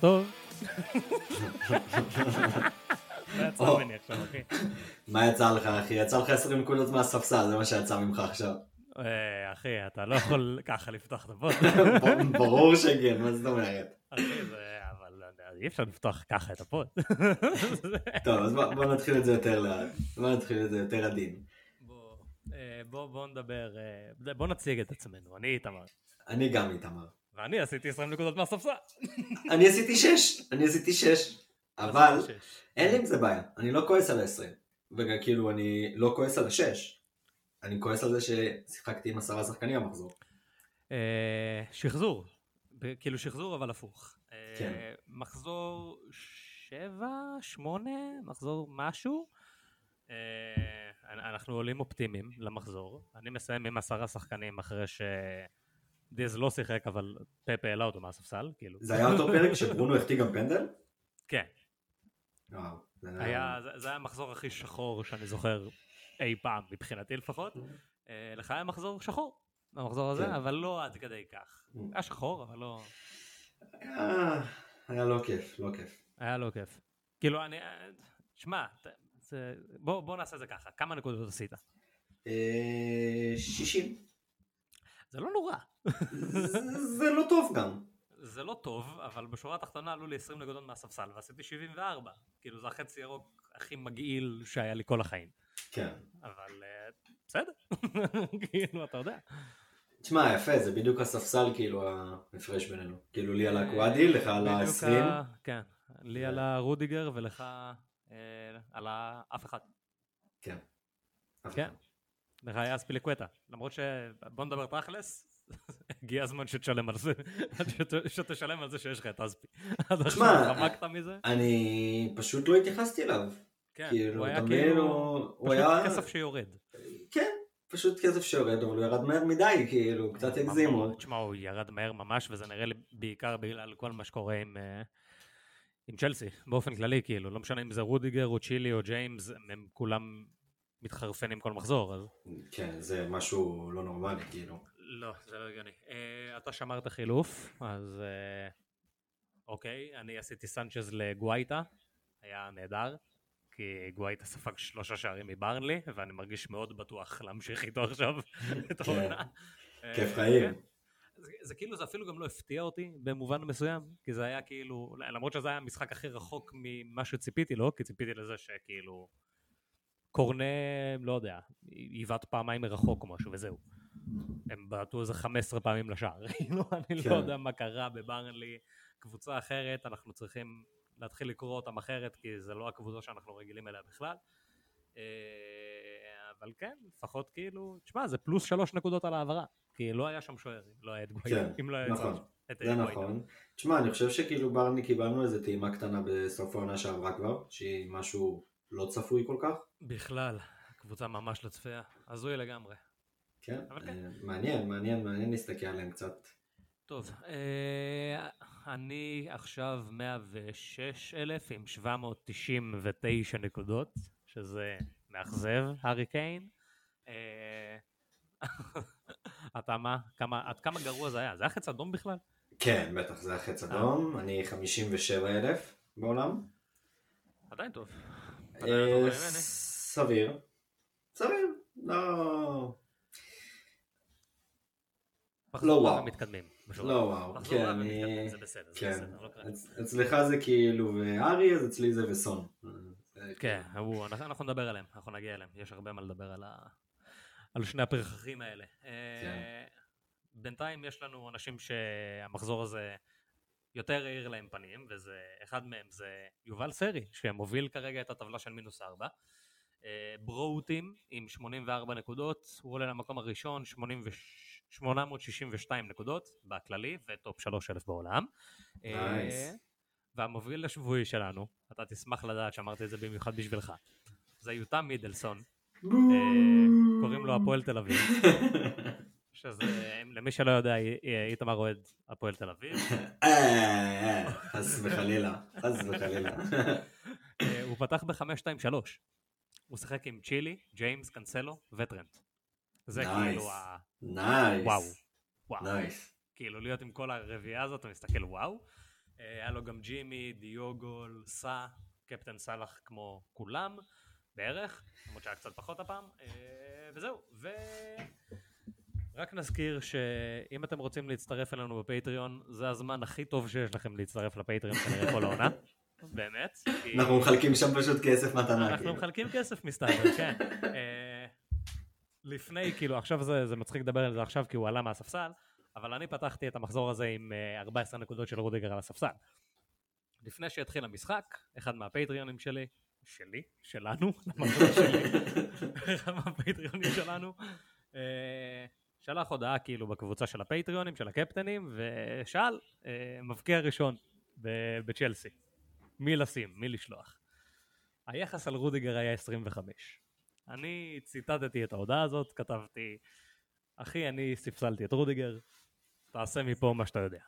טוב. זה יצא. ממני עכשיו, אחי. מה יצא לך, אחי? יצא לך 20 נקודות מהספסל, זה מה שיצא ממך עכשיו. אה, אחי, אתה לא יכול ככה לפתוח את ה-pod. ברור שכן, מה זאת אומרת? אחי, זה... אבל לא אי אפשר לפתוח ככה את ה-pod. טוב, אז בוא נתחיל את זה יותר לאט. בוא נתחיל את זה יותר עדין. בוא, אה, נדבר, אה, בוא נציג את עצמנו, אני איתמר. אני גם איתמר. ואני עשיתי 20 נקודות מהספסל. אני עשיתי 6, אני עשיתי 6. אבל שש. אין לי עם זה בעיה, אני לא כועס על ה-20. וכאילו אני לא כועס על ה-6. אני כועס על זה ששיחקתי עם עשרה שחקנים במחזור. אה, שחזור, כאילו שחזור אבל הפוך. אה, כן. מחזור שבע, שמונה, מחזור משהו. אה, אנחנו עולים אופטימיים למחזור. אני מסיים עם עשרה שחקנים אחרי שדיז לא שיחק אבל פפה העלה אותו מהספסל, כאילו. זה היה אותו פרק שברונו החטיא גם פנדל? כן, וואו. זה היה, זה, היה המחזור הכי שחור שאני זוכר אי פעם, מבחינתי לפחות. אה, לך היה מחזור שחור במחזור הזה, כן. אבל לא עד כדי כך. היה שחור, אבל לא... היה- לא כיף, לא כיף. היה לא כיף. כאילו, אני... שמע, בוא, נעשה את זה ככה, כמה נקודות עשית? אה, 60. זה לא נורא. זה- לא טוב גם. זה לא טוב, אבל בשורה התחתונה עלו לי 20 נקודות מהספסל ועשיתי 74. כאילו, זה החצי ירוק הכי מגעיל שהיה לי כל החיים. כן. אבל אה, בסדר, כאילו, אתה יודע. תשמע, יפה, זה בדיוק הספסל, כאילו, ההפרש בינינו. כאילו, לי על הקוואדי, לך על בדיוק ה-20. ה- כן, לי על הרודיגר ולך אה, על האף אחד. כן. כן. היה אספיליקווטה. למרות ש... בוא נדבר תכלס, הגיע הזמן שתשלם על זה, שת- שתשלם על זה שיש לך את אספי. עד עכשיו חמקת מזה? אני פשוט לא התייחסתי אליו. כן, כאילו, הוא היה כאילו... הוא- הוא פשוט היה... כסף שיורד. כן, פשוט כסף שיורד, אבל הוא ירד מהר מדי, כאילו, קצת הגזימו. תשמע, הוא ירד מהר ממש, וזה נראה לי בעיקר בגלל כל מה שקורה עם... אה, עם צ'לסי, באופן כללי, כאילו, לא משנה אם זה רודיגר או צ'ילי או ג'יימס, הם- הם כולם מתחרפנים כל מחזור, אז כן, זה משהו לא נורמלי, כאילו. לא, זה לא הגיוני. אה, אתה שמרת חילוף, אז אה, אוקיי, אני עשיתי סנצ'ז לגווייטה, היה נהדר, כי גווייטה ספג שלושה שערים מברנלי, ואני מרגיש מאוד בטוח להמשיך איתו עכשיו את כן. העונה. כיף אה, חיים. כן. זה, זה כאילו, זה אפילו גם לא הפתיע אותי במובן מסוים, כי זה היה כאילו, למרות שזה היה המשחק הכי רחוק ממה שציפיתי לו, כי ציפיתי לזה שכאילו, קורנה, לא יודע, עיוות פעמיים מרחוק או משהו וזהו. הם בעטו איזה 15 פעמים לשער, כאילו, אני כן. לא יודע מה קרה בברנלי, קבוצה אחרת, אנחנו צריכים להתחיל לקרוא אותם אחרת, כי זה לא הקבוצה שאנחנו רגילים אליה בכלל. אה, אבל כן, לפחות כאילו, תשמע, זה פלוס שלוש נקודות על העברה, כי לא היה שם שוער, אם לא היה את גווייטה, כן, אם לא היה נכון. את זה. נכון. תשמע, אני חושב שכאילו ברני קיבלנו איזה טעימה קטנה בסוף העונה שעברה כבר, שהיא משהו לא צפוי כל כך. בכלל, קבוצה ממש לא צפויה, הזוי לגמרי. כן, אבל כן. אה, מעניין, מעניין, מעניין להסתכל עליהם קצת. טוב, אה, אני עכשיו 106 אלף עם 799 נקודות, שזה מאכזב, הארי קיין. אה, אתה מה? כמה, עד כמה גרוע זה היה? זה היה חץ אדום בכלל? כן, בטח, זה החץ אדום, אני 57 אלף בעולם. עדיין טוב. אה. סביר. סביר. לא... מחזור וואו. מתקדמים. לא וואו. כן, רב אני... מתקדמים, זה בסדר, זה כן. לא אצלך זה כאילו וארי, אז אצלי זה וסון. כן, אנחנו, אנחנו נדבר עליהם, אנחנו נגיע אליהם, יש הרבה מה לדבר על, ה... על שני הפרחחים האלה. אה, כן. בינתיים יש לנו אנשים שהמחזור הזה יותר האיר להם פנים, וזה, אחד מהם זה יובל סרי, שמוביל כרגע את הטבלה של מינוס ארבע. אה, ברוטים עם 84 נקודות, הוא עולה למקום הראשון, 80 ו- 862 נקודות בכללי, וטופ 3,000 בעולם. אה. והמוביל השבועי שלנו, אתה תשמח לדעת שאמרתי את זה במיוחד בשבילך, זה יותם מידלסון, אה, קוראים לו הפועל תל אביב, שזה, למי שלא יודע, איתמר אוהד הפועל תל אביב, אה, אה, חס וחלילה, חס וחלילה. אה, הוא פתח ב-5-2-3, הוא שיחק עם צ'ילי, ג'יימס, קנסלו וטרנט. זה. כאילו ה... וואו, וואו. כאילו להיות עם כל הרביעייה הזאת, אתה מסתכל וואו. אה, היה לו גם ג'ימי, דיוגול, סא, קפטן סאלח כמו כולם, בערך, למרות שהיה קצת פחות הפעם, אה, וזהו. רק נזכיר שאם אתם רוצים להצטרף אלינו בפטריון, זה הזמן הכי טוב שיש לכם להצטרף לפטריון כנראה כל העונה. באמת. אנחנו מחלקים שם פשוט כסף מתנה. אנחנו כאילו. מחלקים כסף מסתבר, כן. אה, לפני, כאילו, עכשיו זה, זה מצחיק לדבר על זה עכשיו כי הוא עלה מהספסל, אבל אני פתחתי את המחזור הזה עם אה, 14 נקודות של רודיגר על הספסל. לפני שהתחיל המשחק, אחד מהפטריונים שלי, שלי, שלנו, למחזור שלי, אחד מהפטריונים שלנו, אה, שלח הודעה כאילו בקבוצה של הפטריונים, של הקפטנים, ושאל, אה, מבקיע ראשון בצ'לסי, מי לשים, מי לשלוח. היחס על רודיגר היה 25. אני ציטטתי את ההודעה הזאת, כתבתי, אחי, אני ספסלתי את רודיגר, תעשה מפה מה שאתה יודע.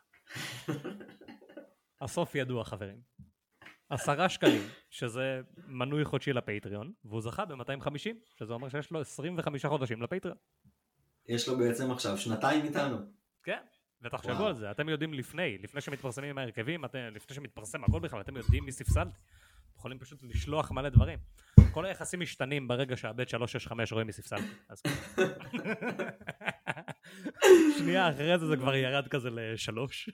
הסוף ידוע, חברים. עשרה שקלים, שזה מנוי חודשי ל-Patreon, והוא זכה ב-250, שזה אומר שיש לו 25 חודשים ל-Patreon. יש לו בעצם עכשיו שנתיים איתנו. כן, ותחשבו. על זה, אתם יודעים לפני, לפני שמתפרסמים ההרכבים, אתם, לפני שמתפרסם הכל בכלל, אתם יודעים מי ספסלתי. יכולים פשוט לשלוח מלא דברים. כל היחסים משתנים ברגע שהבית 365 רואה מי ספסלתי. אז... שנייה אחרי זה זה כבר ירד כזה לשלוש.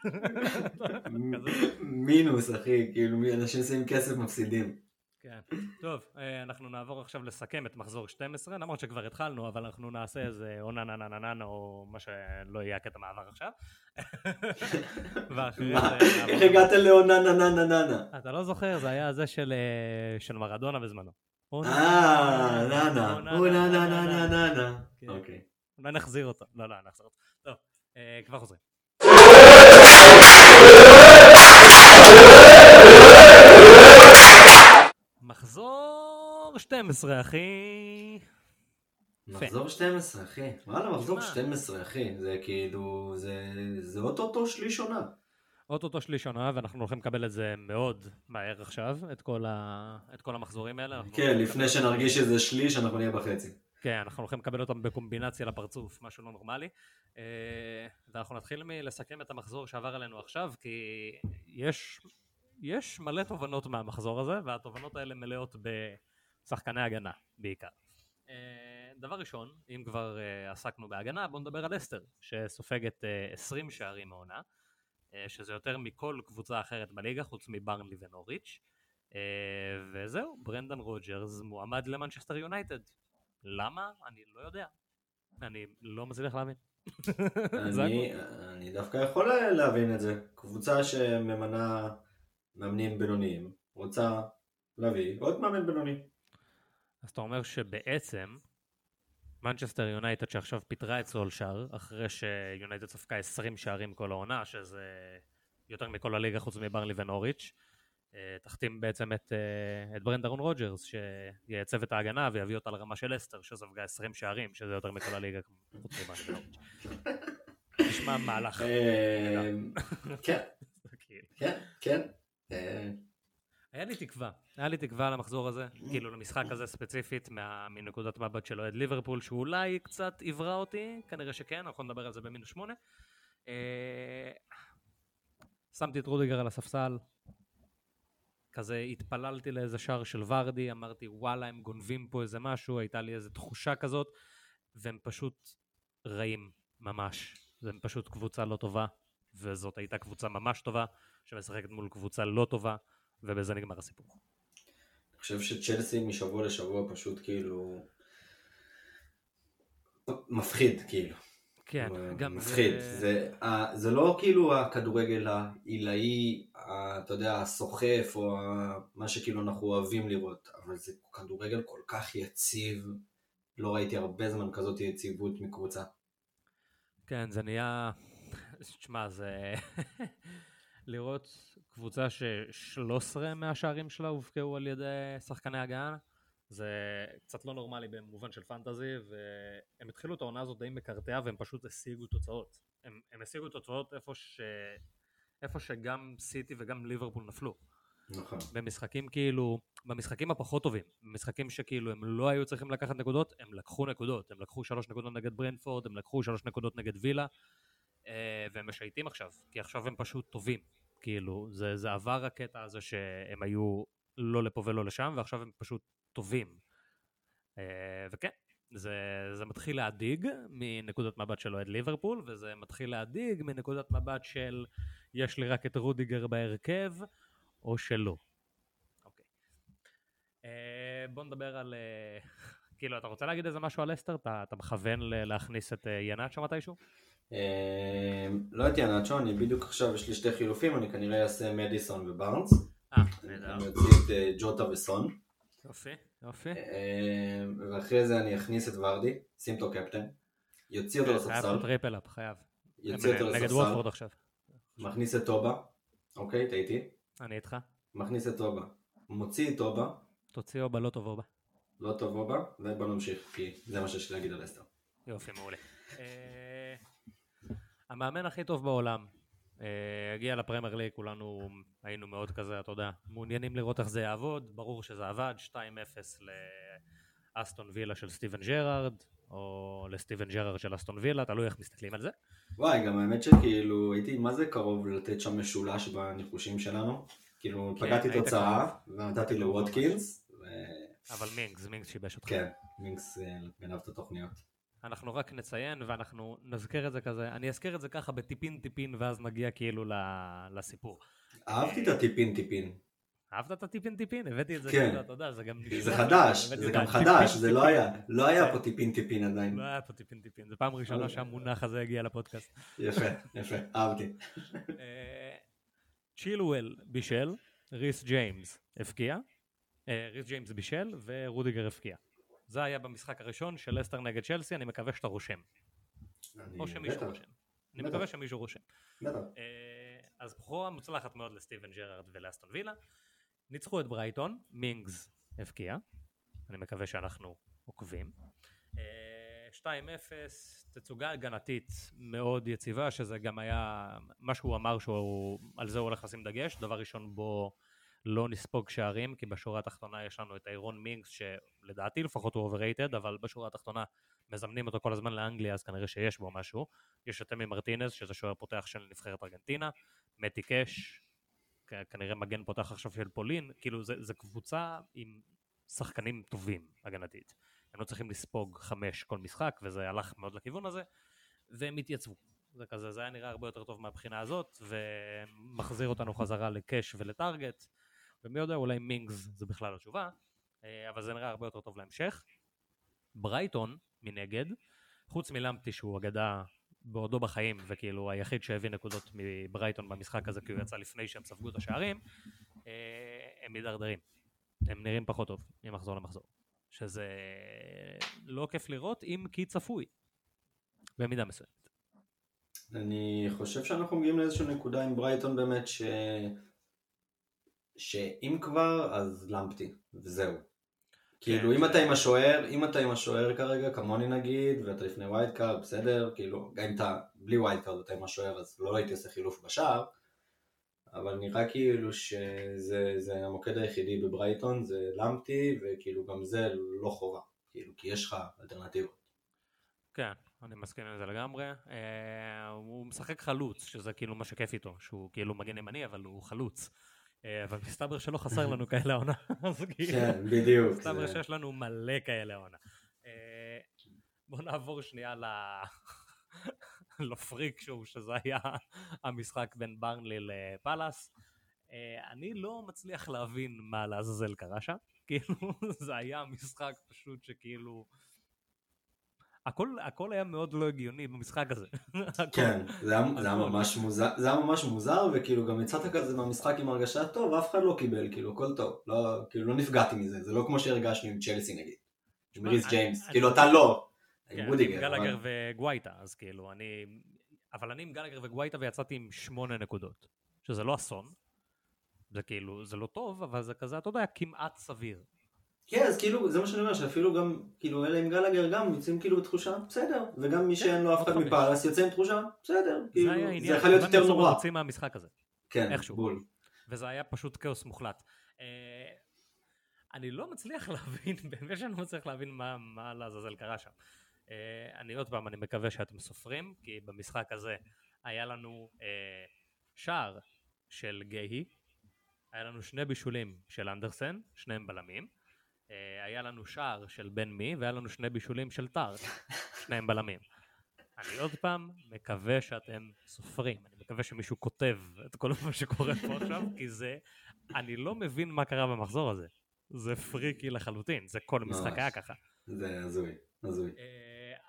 מינוס אחי, כאילו אנשים שמים כסף מפסידים. כן. טוב, אה, אנחנו נעבור עכשיו לסכם את מחזור 12, למרות שכבר התחלנו, אבל אנחנו נעשה איזה או נה נה נה נה נה נה או מה שלא יהיה הקטע מעבר עכשיו. איך הגעת לעונה נה נה נה נה נה? אתה לא זוכר, זה היה זה של, אה, של מרדונה בזמנו. אה, נה נה. או נה נה נה נה נה. כן. אוקיי. אולי נחזיר אותו. לא, לא, נחזיר אותו. טוב, אה, כבר חוזרים. 12, אחי. מחזור 12 אחי. וואלה מחזור תשמע. 12 אחי. זה כאילו, זה- זה אוטוטו שליש עונה. אוטוטו שליש עונה, ואנחנו הולכים לקבל את זה מאוד מהר עכשיו, את כל, ה... את כל המחזורים האלה. כן, לפני לקבל- שנרגיש שזה שליש אנחנו נהיה בחצי. כן, אנחנו הולכים לקבל אותם בקומבינציה לפרצוף, משהו לא נורמלי. אה, ואנחנו נתחיל מלסכם את המחזור שעבר עלינו עכשיו, כי יש, יש מלא תובנות מהמחזור הזה, והתובנות האלה מלאות בשחקני הגנה בעיקר. אה, דבר ראשון, אם כבר אה, עסקנו בהגנה, בואו נדבר על לסטר, שסופגת אה, 20 שערים העונה, אה, שזה יותר מכל קבוצה אחרת בליגה, חוץ מברנלי ונוריץ'. אה, וזהו, ברנדן רוג'רס מועמד למנצ'סטר יונייטד. למה? אני לא יודע. אני לא מצליח להבין. אני, אני דווקא יכול להבין את זה. קבוצה שממנה מאמנים בינוניים, רוצה להביא עוד מאמן בינוני. אז אתה אומר שבעצם מנצ'סטר יונייטד שעכשיו פיטרה את סולשאר, אחרי שיונייטד ספגה 20 שערים כל העונה, שזה יותר מכל הליגה חוץ מברנלי ונוריץ', אה, תחתים בעצם את, אה, את ברנדן רוג'רס, שייצב את ההגנה ויביא אותה לרמה של לסטר, שספגה 20 שערים, שזה יותר מכל הליגה חוץ מברנלי ונוריץ'. נשמע מהלך. אה, כן, כאילו. כן, כן. היה לי תקווה, היה לי תקווה למחזור הזה, כאילו למשחק הזה ספציפית מה, מנקודת מבט של אוהד ליברפול שאולי קצת עברה אותי, כנראה שכן, אנחנו נדבר על זה במינוס שמונה. אה, שמתי את רודיגר על הספסל, כזה התפללתי לאיזה שער של ורדי, אמרתי וואלה הם גונבים פה איזה משהו, הייתה לי איזו תחושה כזאת, והם פשוט רעים ממש, הם פשוט קבוצה לא טובה, וזאת הייתה קבוצה ממש טובה, שמשחקת מול קבוצה לא טובה, ובזה נגמר הסיפור. אני חושב שצ'לסי משבוע לשבוע פשוט כאילו מפחיד כאילו. כן, גם מפחיד. זה, ה- זה לא כאילו הכדורגל העילאי, אתה יודע, הסוחף, או מה שכאילו אנחנו אוהבים לראות, אבל זה כדורגל כל כך יציב, לא ראיתי הרבה זמן כזאת יציבות מקבוצה. כן, זה נהיה... תשמע, זה... לראות קבוצה ש-13 מהשערים שלה הובקעו על ידי שחקני הגנה, זה קצת לא נורמלי במובן של פנטזי, והם התחילו את העונה הזאת די מקרטע והם פשוט השיגו תוצאות. הם, הם השיגו תוצאות איפה, ש... איפה שגם סיטי וגם ליברפול נפלו. נכון. במשחקים כאילו, במשחקים הפחות טובים, במשחקים שכאילו הם לא היו צריכים לקחת נקודות, הם לקחו נקודות, הם לקחו שלוש נקודות נגד ברנפורד, הם לקחו שלוש נקודות נגד וילה, והם משייטים עכשיו, כי עכשיו הם פשוט טובים. כאילו, זה, זה עבר הקטע הזה שהם היו לא לפה ולא לשם, ועכשיו הם פשוט טובים. אה, וכן, זה, זה מתחיל להדאיג מנקודת מבט של אוהד ליברפול, וזה מתחיל להדאיג מנקודת מבט של יש לי רק את רודיגר בהרכב, או שלא. אוקיי. אה, בוא נדבר על... אה, כאילו, אתה רוצה להגיד איזה משהו על אסטר? אתה, אתה מכוון להכניס את אה, ינאצ'ו מתישהו? אה, לא את יאנצ'ו, אני בדיוק עכשיו, יש לי שתי חילופים, אני כנראה אעשה מדיסון ובארנס. אה, נהדר. אני אוציא את אה, ג'וטה וסון. יופי, יופי. אה, ואחרי זה אני אכניס את ורדי, שים אותו קפטן. יוציא אותו חייב לספסל. פה טריפל אפ, חייב. יוציא אותו נגד לספסל. וולפורד עכשיו. מכניס את טובה. אוקיי, טעיתי. אני איתך. מכניס את טובה. מוציא את טובה. תוציא אובה, לא טוב אובה. לא טוב אובה. ובוא נמשיך, כי זה מה שיש לי להגיד על אסטר. יופי, מעולה. אה, המאמן הכי טוב בעולם. אה, הגיע לפרמייר ליג, כולנו היינו מאוד כזה, אתה יודע, מעוניינים לראות איך זה יעבוד, ברור שזה עבד, 2-0 לאסטון וילה של סטיבן ג'רארד, או לסטיבן ג'רארד של אסטון וילה, תלוי איך מסתכלים על זה. וואי, גם האמת שכאילו הייתי מה זה קרוב לתת שם משולש בניחושים שלנו. כאילו כן, פגעתי תוצאה. ונתתי לווטקינס. ו- אבל מינגס, מינגס שיבש אותך. כן, מינקס אה, גנב את התוכניות. אנחנו רק נציין ואנחנו נזכיר את זה כזה, אני אזכיר את זה ככה בטיפין טיפין ואז נגיע כאילו לסיפור. אהבתי את הטיפין טיפין. אהבת את הטיפין טיפין? הבאתי את זה כן. כאילו, אתה יודע, זה גם זה חדש, זה גם חדש, זה לא. היה, לא היה. פה טיפין טיפין עדיין. לא היה פה טיפין טיפין, זו פעם ראשונה. שהמונח הזה הגיע לפודקאסט. יפה, יפה, אהבתי. אה, צ'ילואל בישל, ריס ג'יימס הבקיע, אה, ריס ג'יימס בישל ורודיגר הבקיע. זה היה במשחק הראשון של לסטר נגד צ'לסי, אני מקווה שאתה רושם. או שמישהו בטח, רושם. אני בטח. מקווה שמישהו רושם. בטח. אה, אז בכורה מוצלחת מאוד לסטיבן ג'רארד ולאסטון וילה. ניצחו את ברייטון, מינגס הבקיע. אני מקווה שאנחנו עוקבים. אה, 2-0, תצוגה הגנתית מאוד יציבה, שזה גם היה מה שהוא אמר שעל זה הוא הולך לשים דגש. דבר ראשון בו לא נספוג שערים, כי בשורה התחתונה יש לנו את איירון מינגס, שלדעתי לפחות הוא overrated, אבל בשורה התחתונה מזמנים אותו כל הזמן לאנגליה, אז כנראה שיש בו משהו. יש את אמי מרטינז, שזה שוער פותח של נבחרת ארגנטינה, מתי קאש, כנראה מגן פותח עכשיו של פולין, כאילו זה, זה קבוצה עם שחקנים טובים הגנתית. הם לא צריכים לספוג חמש כל משחק, וזה הלך מאוד לכיוון הזה, והם התייצבו. זה כזה, זה היה נראה הרבה יותר טוב מהבחינה הזאת, ומחזיר אותנו חזרה לקאש ולטארגט, ומי יודע, אולי מינגס זה בכלל התשובה, אבל זה נראה הרבה יותר טוב להמשך. ברייטון, מנגד, חוץ מלמפטי שהוא אגדה בעודו בחיים, וכאילו היחיד שהביא נקודות מברייטון במשחק הזה, כי הוא יצא לפני שהם ספגו את השערים, אה, הם מידרדרים. הם נראים פחות טוב ממחזור למחזור. שזה לא כיף לראות, אם כי צפוי. במידה מסוימת. אני חושב שאנחנו מגיעים לאיזושהי נקודה עם ברייטון באמת ש... שאם כבר אז למפטי וזהו. כאילו אם זה- אתה עם השוער, אם אתה עם השוער כרגע כמוני נגיד ואתה לפני wild card בסדר, כאילו גם אם אתה בלי wild card ואתה עם השוער אז לא הייתי עושה חילוף בשער אבל נראה כאילו שזה זה המוקד היחידי בברייטון זה למפתי וכאילו גם זה לא חובה, כאילו כי יש לך אלטרנטיבות. כן, אני מסכים עם זה לגמרי. אה, הוא משחק חלוץ, שזה כאילו מה שכיף איתו, שהוא כאילו מגן ימני, אבל הוא חלוץ. אה, אבל מסתבר שלא חסר לנו כאלה העונה. אז כאילו, כן, בדיוק. מסתבר שיש לנו מלא כאלה העונה. אה, בוא נעבור שנייה ל... לפריק שואו, שזה היה המשחק בין ברנלי לפאלאס. אה, אני לא מצליח להבין מה לעזאזל קרה שם. כאילו, זה היה משחק פשוט שכאילו... הכל, הכל היה מאוד לא הגיוני במשחק הזה. כן, זה היה, זה היה. ממש מוזר, זה היה ממש מוזר, וכאילו גם יצאת כזה מהמשחק עם הרגשה טוב, אף אחד לא קיבל, כאילו הכל טוב, לא, כאילו לא נפגעתי מזה, זה לא כמו שהרגשנו עם צ'לסי נגיד, עם תשמע, ריס ג'יימס, כאילו אתה לא, כן, עם וודיגר, גלגר אבל- וגווייטה, אז כאילו, אני... אבל אני עם גלגר וגווייטה ויצאתי עם שמונה נקודות, שזה לא אסון. זה כאילו, זה לא טוב, אבל זה כזה, אתה יודע, כמעט סביר. כן, אז כאילו, זה מה שאני אומר, שאפילו גם, כאילו אלה עם גלגר גם יוצאים כאילו בתחושה, בסדר, וגם מי שאין לו אף אחד. מפאלאס יוצא עם תחושה, בסדר, זה כאילו, היה זה יכול להיות יותר נורא, מרוצים מהמשחק הזה. כן, איכשהו. בול, וזה היה פשוט כאוס מוחלט. אה, אני לא מצליח להבין, באמת שאני לא מצליח להבין מה, לעזאזל קרה שם. אה, אני עוד פעם, אני מקווה שאתם סופרים, כי במשחק הזה היה לנו אה, שער של גהי, היה לנו שני בישולים של אנדרסן, שניהם בלמים, היה לנו שער של בן מי, והיה לנו שני בישולים של טאר, שניהם בלמים. אני עוד פעם מקווה שאתם סופרים, אני מקווה שמישהו כותב את כל מה שקורה פה עכשיו, כי זה, אני לא מבין מה קרה במחזור הזה. זה פריקי לחלוטין, זה כל משחק היה ככה. זה הזוי, הזוי.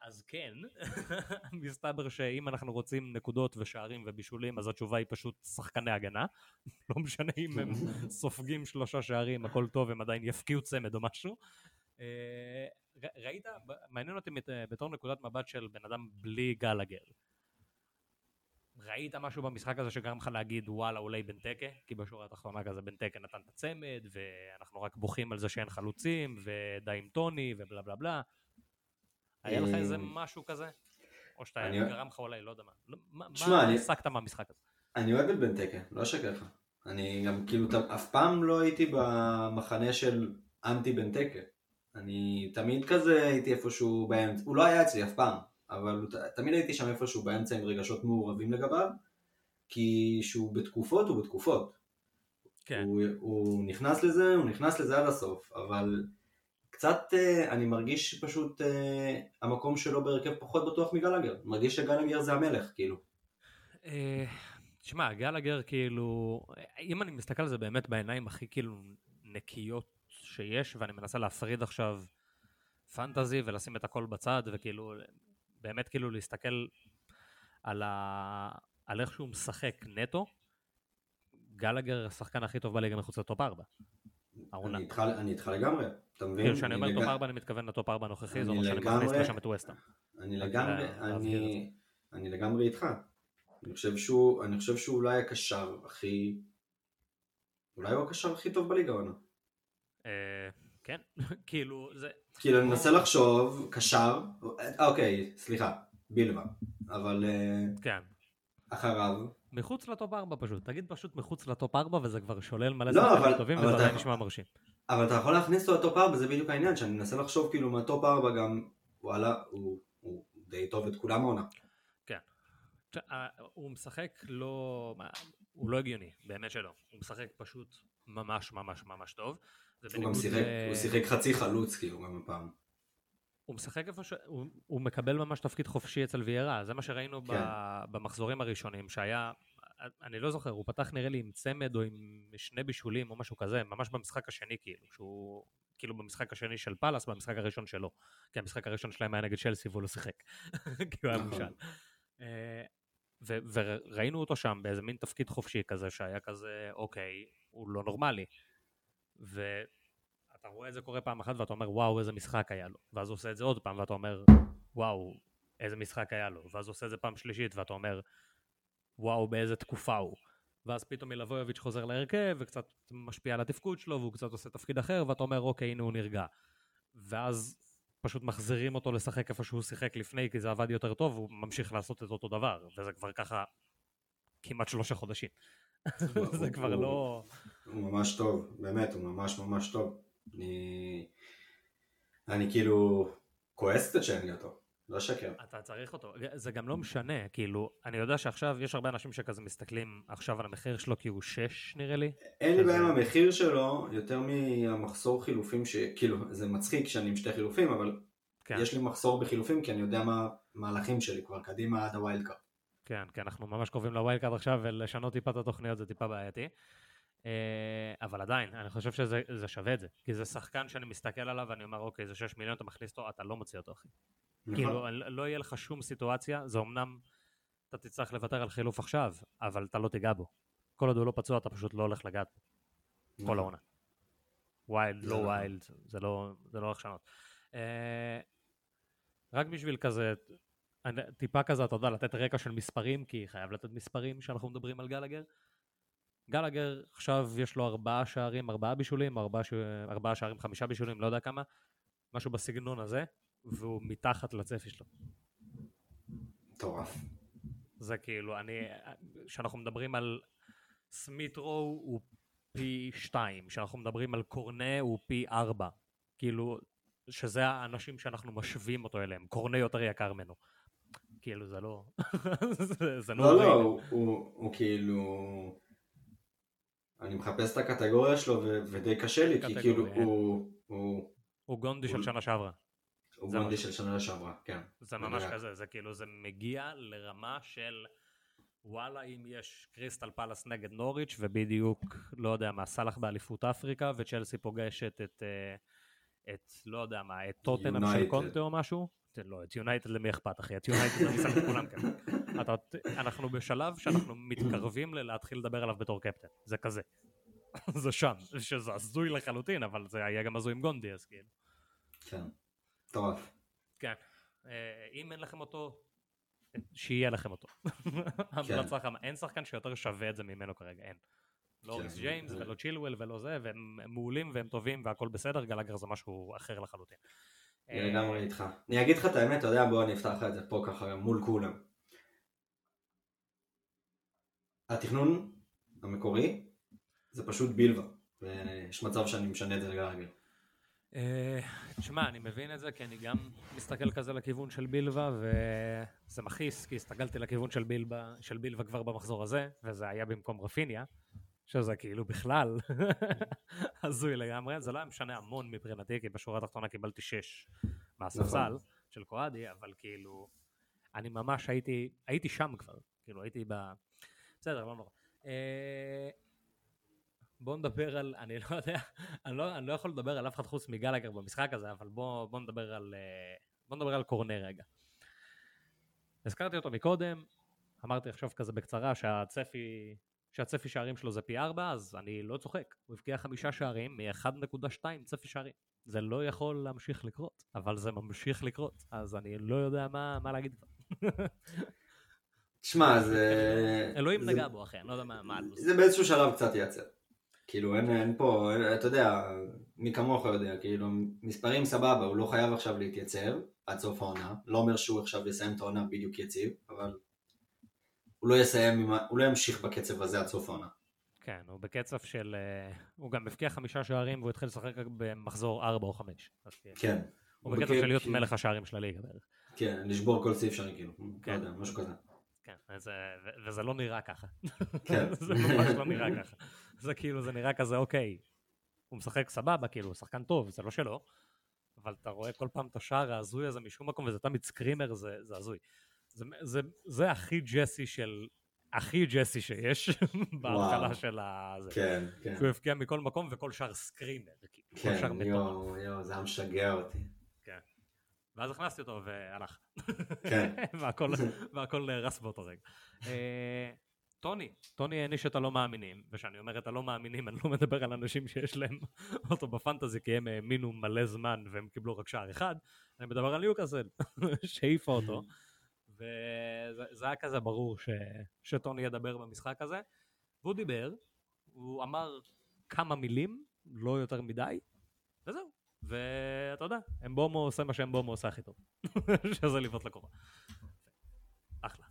אז כן, מסתבר שאם אנחנו רוצים נקודות ושערים ובישולים, אז התשובה היא פשוט שחקני הגנה. לא משנה אם הם סופגים שלושה שערים, הכל טוב, הם עדיין יפקיעו צמד או משהו. אה, ראית, מעניין אותי בתור נקודת מבט של בן אדם בלי גלגר. ראית משהו במשחק הזה שגרם לך להגיד וואלה אולי בנטקה? כי בשורה התחתונה כזה בנטקה נתן את הצמד ואנחנו רק בוכים על זה שאין חלוצים ודי עם טוני ובלה בלה בלה. היה לך איזה אמ, משהו כזה? או שאתה גרם לך אולי, לא יודע מה. לא, מה הסקת מהמשחק הזה? אני אוהב את בנטקה, לא אשקר לך. אני גם כאילו אף פעם לא הייתי במחנה של אנטי בנטקה. אני תמיד כזה הייתי איפשהו באמצע, הוא לא היה אצלי אף פעם, אבל תמיד הייתי שם איפשהו באמצע עם רגשות מעורבים לגביו, כי שהוא בתקופות הוא בתקופות. כן. הוא, הוא נכנס לזה, הוא נכנס לזה עד הסוף, אבל קצת uh, אני מרגיש פשוט uh, המקום שלו בהרכב פחות בטוח מגלגר, מרגיש שגלגר זה המלך, כאילו. תשמע, גלגר כאילו, אם אני מסתכל על זה באמת בעיניים הכי כאילו נקיות שיש, ואני מנסה להפריד עכשיו fantasy ולשים את הכל בצד, וכאילו, באמת כאילו להסתכל על, ה... על איך שהוא משחק נטו, גלגר השחקן הכי טוב בליגה מחוץ ל top 4. אני איתך לגמרי, אתה מבין? כאילו כשאני אומר top 4 אני מתכוון ל top 4 הנוכחי, זה אומר שאני מכניס לשם את ווסטהאם. אני לגמרי, אני לגמרי איתך. אני חושב שהוא, אני חושב שהוא אולי הקשר הכי, אולי הוא הקשר הכי טוב בליגה עונה. אה, כן, כאילו זה... כאילו אני מנסה לחשוב, קשר, אוקיי, סליחה, בילבה, אבל... אה, כן. אחריו. מחוץ ל top 4 פשוט, תגיד פשוט מחוץ ל top 4 וזה כבר שולל מלא לא, שחקנים טובים וזה עדיין נשמע מרשים. אבל אתה יכול להכניס אותו ל top 4, זה בדיוק העניין, שאני מנסה לחשוב כאילו מה top 4 גם, וואלה, הוא, הוא די טוב את כולם העונה. כן. אה, הוא משחק לא, הוא לא הגיוני, באמת שלא. הוא משחק פשוט ממש ממש ממש טוב. הוא גם שיחק, הוא שיחק חצי חלוץ כאילו גם הפעם. הוא משחק איפה ש... הוא, הוא מקבל ממש תפקיד חופשי אצל ויירה, זה מה שראינו כן. במחזורים הראשונים, שהיה, אני לא זוכר, הוא פתח נראה לי עם צמד או עם שני בישולים או משהו כזה, ממש במשחק השני כאילו, שהוא כאילו במשחק השני של פאלאס, במשחק הראשון שלו, כי המשחק הראשון שלהם היה נגד שלסי והוא לא שיחק, כי הוא היה נכון. מושל. אה, וראינו אותו שם באיזה מין תפקיד חופשי כזה, שהיה כזה, אוקיי, הוא לא נורמלי. ואתה רואה את זה קורה פעם אחת ואתה אומר וואו איזה משחק היה לו. ואז הוא עושה את זה עוד פעם ואתה אומר וואו איזה משחק היה לו. ואז הוא עושה את זה פעם שלישית ואתה אומר וואו באיזה תקופה הוא. ואז פתאום מלבויביץ' חוזר להרכב וקצת משפיע על התפקוד שלו והוא קצת עושה תפקיד אחר ואתה אומר אוקיי הנה הוא נרגע. ואז פשוט מחזירים אותו לשחק איפה שהוא שיחק לפני כי זה עבד יותר טוב והוא ממשיך לעשות את אותו דבר וזה כבר ככה כמעט שלושה חודשים. זה כבר לא... הוא ממש טוב, באמת, הוא ממש ממש טוב. אני... אני כאילו כועס קצת שאין לי אותו, לא שקר. אתה צריך אותו, זה גם לא משנה, כאילו, אני יודע שעכשיו יש הרבה אנשים שכזה מסתכלים עכשיו על המחיר שלו כי הוא 6 נראה לי. אין לי בעיה עם המחיר שלו, יותר מהמחסור חילופים, שכאילו, זה מצחיק שאני עם שתי חילופים, אבל כן. יש לי מחסור בחילופים כי אני יודע מה המהלכים שלי כבר קדימה עד ה wild card. כן, כי אנחנו ממש קרובים ל wild card עכשיו, ולשנות טיפה את התוכניות זה טיפה בעייתי. אה, אבל עדיין, אני חושב שזה שווה את זה. כי זה שחקן שאני מסתכל עליו ואני אומר, אוקיי, זה 6 מיליון, אתה מכניס אותו, אתה לא מוציא אותו, אחי. נכון. כאילו, לא יהיה לך שום סיטואציה, זה אמנם, אתה תצטרך לוותר על חילוף עכשיו, אבל אתה לא תיגע בו. כל עוד הוא לא פצוע, אתה פשוט לא הולך לגעת בו. כל נכון. העונה. ויילד, לא נכון. ויילד, זה לא הולך לשנות. אה, רק בשביל כזה טיפה כזה, אתה יודע, לתת רקע של מספרים, כי חייב לתת מספרים כשאנחנו מדברים על גלגר. גלגר עכשיו יש לו ארבעה שערים, ארבעה בישולים, ארבעה, ש... ארבעה שערים, חמישה בישולים, לא יודע כמה, משהו בסגנון הזה, והוא מתחת לצפי שלו. מטורף. זה כאילו, אני, כשאנחנו מדברים על סמיטרו הוא פי שתיים, כשאנחנו מדברים על קורנה הוא פי ארבע. כאילו, שזה האנשים שאנחנו משווים אותו אליהם, קורנה יותר יקר ממנו. כאילו זה לא... זה לא... לא, לא, הוא, הוא, הוא כאילו... אני מחפש את הקטגוריה שלו ו- ודי קשה לי, כי כאילו. הוא... הוא... הוא גונדי של הוא- שנה שעברה. הוא זה גונדי. של שנה שעברה, כן. זה ממש. כזה, זה כאילו, זה מגיע לרמה של וואלה, אם יש קריסטל פלאס נגד נוריץ' ובדיוק, לא יודע מה, סאלח באליפות אפריקה וצ'לסי פוגשת את, אה, את, לא יודע מה, את טוטנאם של. קונטה או משהו? לא, את יונייטד למי אכפת אחי? את יונייטד אני שם את כולם כאן. אתה, אנחנו בשלב שאנחנו מתקרבים ללהתחיל לדבר עליו בתור קפטן, זה כזה. זה שם, שזה הזוי לחלוטין, אבל זה היה גם הזוי עם גונדי, אז כאילו. כן. מטורף. כן. אה, אם אין לכם אותו, שיהיה לכם אותו. המלצה חמה. אין שחקן שיותר שווה את זה ממנו כרגע, אין. לא כן, אוריס ג'יימס זה- ולא צ'ילואל ולא זה, והם הם מעולים והם טובים והכל בסדר, גלגר זה משהו אחר לחלוטין. אה, לגמרי איתך. אני אגיד לך את האמת, אתה יודע, בוא אני אפתח לך את זה פה ככה מול כולם. התכנון המקורי זה פשוט בילבה, ויש מצב שאני משנה את זה לגמרי. אה, תשמע, אני מבין את זה, כי אני גם מסתכל כזה לכיוון של בילבה, וזה מכעיס, כי הסתכלתי לכיוון של בילבה, של בילבה כבר במחזור הזה, וזה היה במקום רפיניה, שזה כאילו בכלל הזוי לגמרי, זה לא היה משנה המון מבחינתי, כי בשורה התחתונה קיבלתי שש מהספסל נכון. של קואדי, אבל כאילו, אני ממש הייתי, הייתי שם כבר, כאילו הייתי ב... בסדר, לא נורא. אה, בואו נדבר על, אני לא יודע, אני לא, אני לא יכול לדבר על אף אחד חוץ מגלגר במשחק הזה, אבל בואו בוא נדבר על, אה, בוא נדבר על קורנר רגע. הזכרתי אותו מקודם, אמרתי עכשיו כזה בקצרה שהצפי, שהצפי שערים שלו זה פי 4, אז אני לא צוחק, הוא הבקיע חמישה שערים מ-1.2 צפי שערים. זה לא יכול להמשיך לקרות, אבל זה ממשיך לקרות, אז אני לא יודע מה, מה להגיד כבר. תשמע, זה... אלוהים זה- נגע בו אחי, אני לא יודע מה, מה הלו"ז. זה באיזשהו שלב קצת ייעצר. כאילו אין, אין פה, אתה יודע, מי כמוך יודע, כאילו מספרים סבבה, הוא לא חייב עכשיו להתייצב עד סוף העונה, לא אומר שהוא עכשיו יסיים את העונה בדיוק יציב, אבל הוא לא יסיים, הוא לא ימשיך בקצב הזה עד סוף העונה. כן, הוא בקצב של... אה, הוא גם הבקיע חמישה שערים והוא התחיל לשחק רק במחזור 4 או 5. כן. הוא בקצב של להיות מלך השערים של הליגה בערך. כן, לשבור כל סעיף שערים כאילו, לא כן. יודע, משהו כזה. כן, וזה, ו- וזה לא נראה ככה. כן. זה ממש לא נראה ככה. זה כאילו, זה נראה כזה, אוקיי, הוא משחק סבבה, כאילו, הוא שחקן טוב, זה לא שלו, אבל אתה רואה כל פעם את השער ההזוי הזה משום מקום, וזה תמיד screamer, זה, זה הזוי. זה, זה, זה הכי ג'סי של... הכי ג'סי שיש בהתחלה. של ה... כן, כן. שהוא הבקיע מכל מקום וכל שער screamer, כאילו, כל שער כן, מטורף. יואו, יואו, זה היה משגע אותי. ואז הכנסתי אותו והלך. כן. והכל, והכל נהרס באותו רגע. אה, טוני, טוני העניש את הלא מאמינים, וכשאני אומר את הלא מאמינים אני לא מדבר על אנשים שיש להם אותו בפנטזי כי הם האמינו מלא זמן והם קיבלו רק שער אחד, אני מדבר על ניוקאסל שהעיפה אותו, וזה זה היה כזה ברור ש, שטוני ידבר במשחק הזה, והוא דיבר, הוא אמר כמה מילים, לא יותר מדי, וזהו. ואתה יודע, אמבומו עושה מה שאמבומו עושה הכי טוב, שזה לבעוט לקורה. אחלה.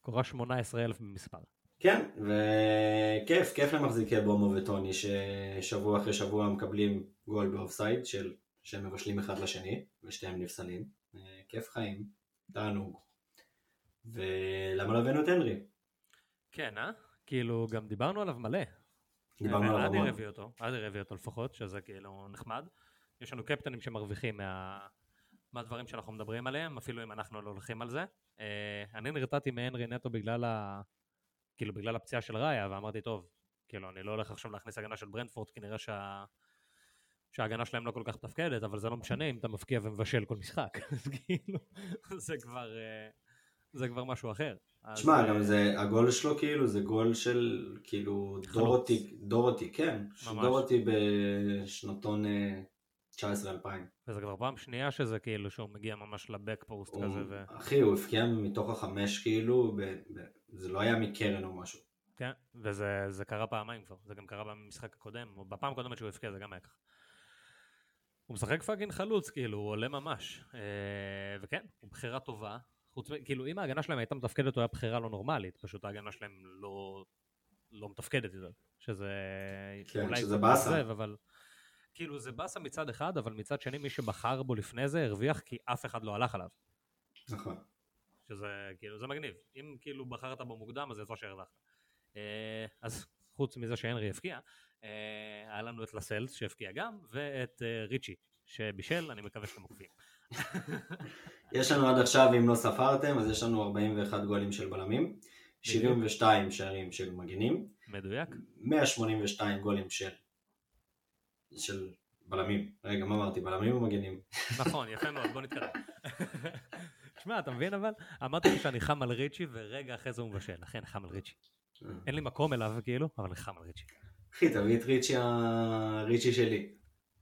קורה 18,000 במספר. כן, וכיף, כיף למחזיקי בומו וטוני ששבוע אחרי שבוע מקבלים גול באופסייד של שהם מבשלים אחד לשני ושתיהם נפסלים. אה, כיף חיים, תענוג. ולמה לא הבאנו את הנרי? כן, אה? כאילו, גם דיברנו עליו מלא. דיברנו עליו אדיר המון. הביא אותו, אדיר הביא אותו לפחות, שזה כאילו נחמד. יש לנו קפטנים שמרוויחים מה... מהדברים שאנחנו מדברים עליהם, אפילו אם אנחנו לא הולכים על זה. אה, אני נרתעתי מהנרי נטו בגלל ה... כאילו בגלל הפציעה של ראיה, ואמרתי, טוב, כאילו, אני לא הולך עכשיו להכניס הגנה של ברנדפורד, כי נראה שה... שההגנה שלהם לא כל כך מתפקדת, אבל זה לא משנה אם אתה מבקיע ומבשל כל משחק. אז כאילו, זה כבר, אה, זה כבר משהו אחר. תשמע, אה, גם זה, הגול שלו כאילו, זה גול של, כאילו. דוהרטי, דוהרטי, כן. דוהרטי בשנתון אה, 19-2000. וזה כבר פעם שנייה שזה כאילו שהוא מגיע ממש ל back post הוא- כזה, ו... אחי, הוא הבקיע מתוך החמש, כאילו, ב- ב- זה לא היה מקרן או משהו. כן, וזה זה קרה פעמיים כבר, זה גם קרה במשחק הקודם, או בפעם הקודמת שהוא הבקיע זה גם היה ככה. הוא משחק fucking חלוץ, כאילו, הוא עולה ממש. אה, וכן, הוא בחירה טובה. חוץ מ... כאילו, אם ההגנה שלהם הייתה מתפקדת, הוא היה בחירה לא נורמלית, פשוט ההגנה שלהם לא, לא מתפקדת יותר. שזה... כן, אולי שזה באסה. אבל... כאילו, זה באסה מצד אחד, אבל מצד שני, מי שבחר בו לפני זה, הרוויח כי אף אחד לא הלך עליו. נכון. שזה כאילו זה מגניב אם כאילו בחרת בו מוקדם אז יצא שהרווחת. אה, אז חוץ מזה שהנרי הבקיע, אה, היה לנו את לסלס שהבקיע גם, ואת אה, ריצ'י שבישל, אני מקווה שאתם עוקבים. יש לנו עד עכשיו, אם לא ספרתם, אז יש לנו 41 גולים של בלמים, 72 שערים של מגינים, מדויק. 182 גולים של, של בלמים. רגע, מה אמרתי? בלמים או מגינים? נכון, יפה מאוד, בוא נתקדם. שמע, אתה מבין אבל? אמרתי לי שאני חם על ריצ'י, ורגע אחרי זה הוא מבשל. אכן, חם על ריצ'י. אין לי מקום אליו כאילו, אבל חם על ריצ'י. אחי, תביא את ריצ'י הריצ'י שלי.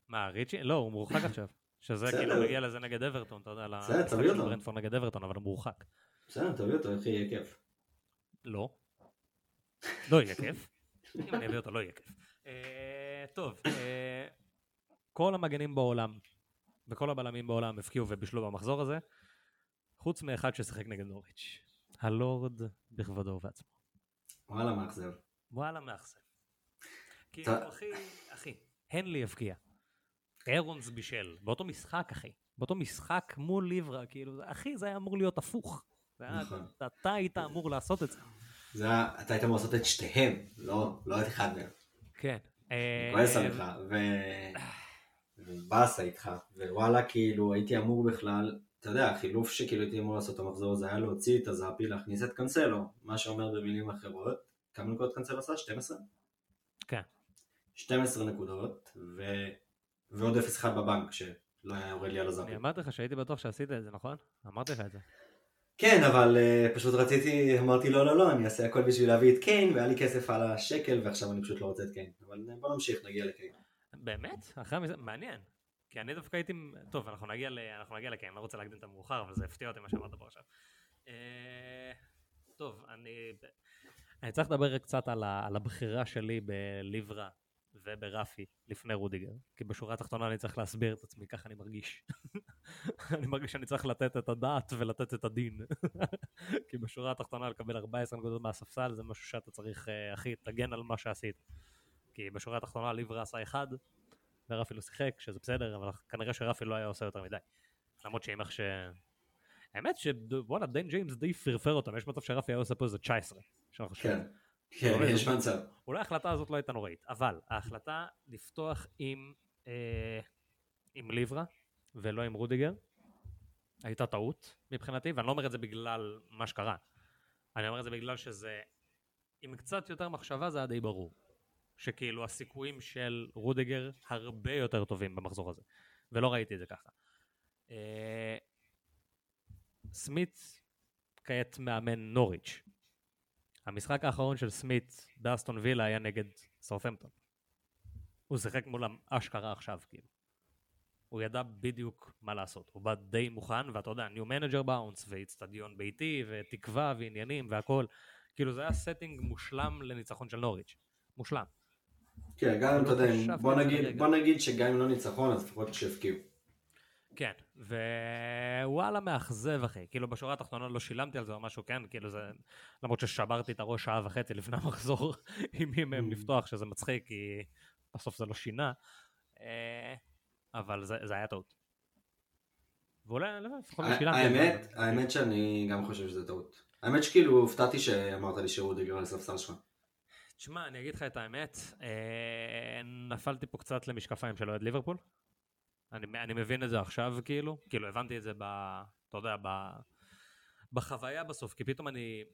מה, ריצ'י? לא, הוא מורחק עכשיו. שזה. כאילו מגיע לזה נגד אברטון, אתה יודע, למשחק של. ברנפורד נגד אברטון, אבל הוא מורחק. בסדר, תביא אותו, אחי, יהיה כיף. לא. לא יהיה כיף. אם אני אביא אותו לא יהיה כיף. אה, טוב, אה, כל המגנים בעולם וכל הבלמים בעולם הפקיעו ובישלו במחזור הזה, חוץ מאחד ששיחק נגד נוריץ'. הלורד בכבודו ובעצמו. וואלה, מאכזב. וואלה מאכזב. כי אתה- אחי, אחי, הנלי הבקיע. אירונס בישל, באותו משחק אחי, באותו משחק מול ליברה, כאילו, אחי זה היה אמור להיות הפוך. נכון. אתה היית אמור לעשות את זה. זה היה, אתה היית אמור לעשות את שתיהם, לא, לא את אחד מהם. כן. אה, כועס עליך, ו... ובאסה איתך, ווואלה, כאילו, הייתי אמור בכלל, אתה יודע, החילוף שכאילו הייתי אמור לעשות המחזור הזה היה להוציא את הזאפי, להכניס את קאנסלו, מה שאומר במילים אחרות, כמה נקודות קאנסלו עשה? 12? כן. 12 נקודות, ו... ועוד 0-1 בבנק, שלא היה יורד לי על הזאפי. אני אמרתי לך שהייתי בטוח שעשית את זה, נכון? אמרתי לך את זה. כן, אבל uh, פשוט רציתי, אמרתי לא, לא, לא, אני אעשה הכל בשביל להביא את קיין, והיה לי כסף על השקל, ועכשיו אני פשוט לא רוצה את קיין. אבל uh, בוא נמשיך, נגיע לקיין. באמת? אחרי המזה... מעניין. כי אני דווקא הייתי... טוב, אנחנו נגיע, ל... אנחנו נגיע אני לא רוצה להקדים את המאוחר, אבל זה הפתיע אותי מה שאמרת פה עכשיו. אה, טוב, אני... אני צריך לדבר קצת על, ה... על הבחירה שלי בליברה וברפי לפני רודיגר, כי בשורה התחתונה אני צריך להסביר את עצמי, ככה אני מרגיש. אני מרגיש שאני צריך לתת את הדעת ולתת את הדין. כי בשורה התחתונה לקבל 14 נקודות מהספסל זה משהו שאתה צריך, אה, אחי, תגן על מה שעשית. כי בשורה התחתונה ליברה עשה אחד, ורפי לא שיחק, שזה בסדר, אבל כנראה שרפי לא היה עושה יותר מדי. למרות שעם איך ש... האמת שוואלה, דן ג'יימס די פרפר אותם, יש מצב שרפי היה עושה פה איזה 19. שאנחנו חושבים. כן, כן, יש מצב. אולי ההחלטה הזאת לא הייתה נוראית, אבל ההחלטה לפתוח עם, אה, עם ליברה ולא עם רודיגר הייתה טעות מבחינתי, ואני לא אומר את זה בגלל מה שקרה. אני אומר את זה בגלל שזה, עם קצת יותר מחשבה זה היה די ברור. שכאילו הסיכויים של רודיגר הרבה יותר טובים במחזור הזה, ולא ראיתי את זה ככה. אה, סמית כעת מאמן נוריץ'. המשחק האחרון של סמית באסטון וילה היה נגד סאות'מפטון. הוא שיחק מולם אשכרה עכשיו, כאילו. הוא ידע בדיוק מה לעשות. הוא בא די מוכן, ואתה יודע, new manager bounce, ואיצטדיון ביתי, ותקווה, ועניינים, והכל. כאילו זה היה setting מושלם לניצחון של נוריץ'. מושלם. כן, גם אם אתה יודע, לא בוא נגיד, שגם אם לא ניצחון, אז לפחות שהפקיעו. כן, ווואלה מאכזב אחי, כאילו בשורה התחתונה לא שילמתי על זה או משהו, כן, כאילו זה, למרות ששברתי את הראש שעה וחצי לפני המחזור עם מי מהם Mm. לפתוח, שזה מצחיק, כי בסוף זה לא שינה, אה, אבל זה, זה היה טעות. ואולי, לא לפחות לא שילמתי. האמת, האמת שאני גם חושב שזה טעות. האמת שכאילו הופתעתי שאמרת לי שרודיגר על הספסל שלך. תשמע, אני אגיד לך את האמת, אה, נפלתי פה קצת למשקפיים של אוהד ליברפול. אני, אני מבין את זה עכשיו, כאילו, כאילו הבנתי את זה ב... אתה יודע, ב... בחוויה בסוף, כי פתאום אני...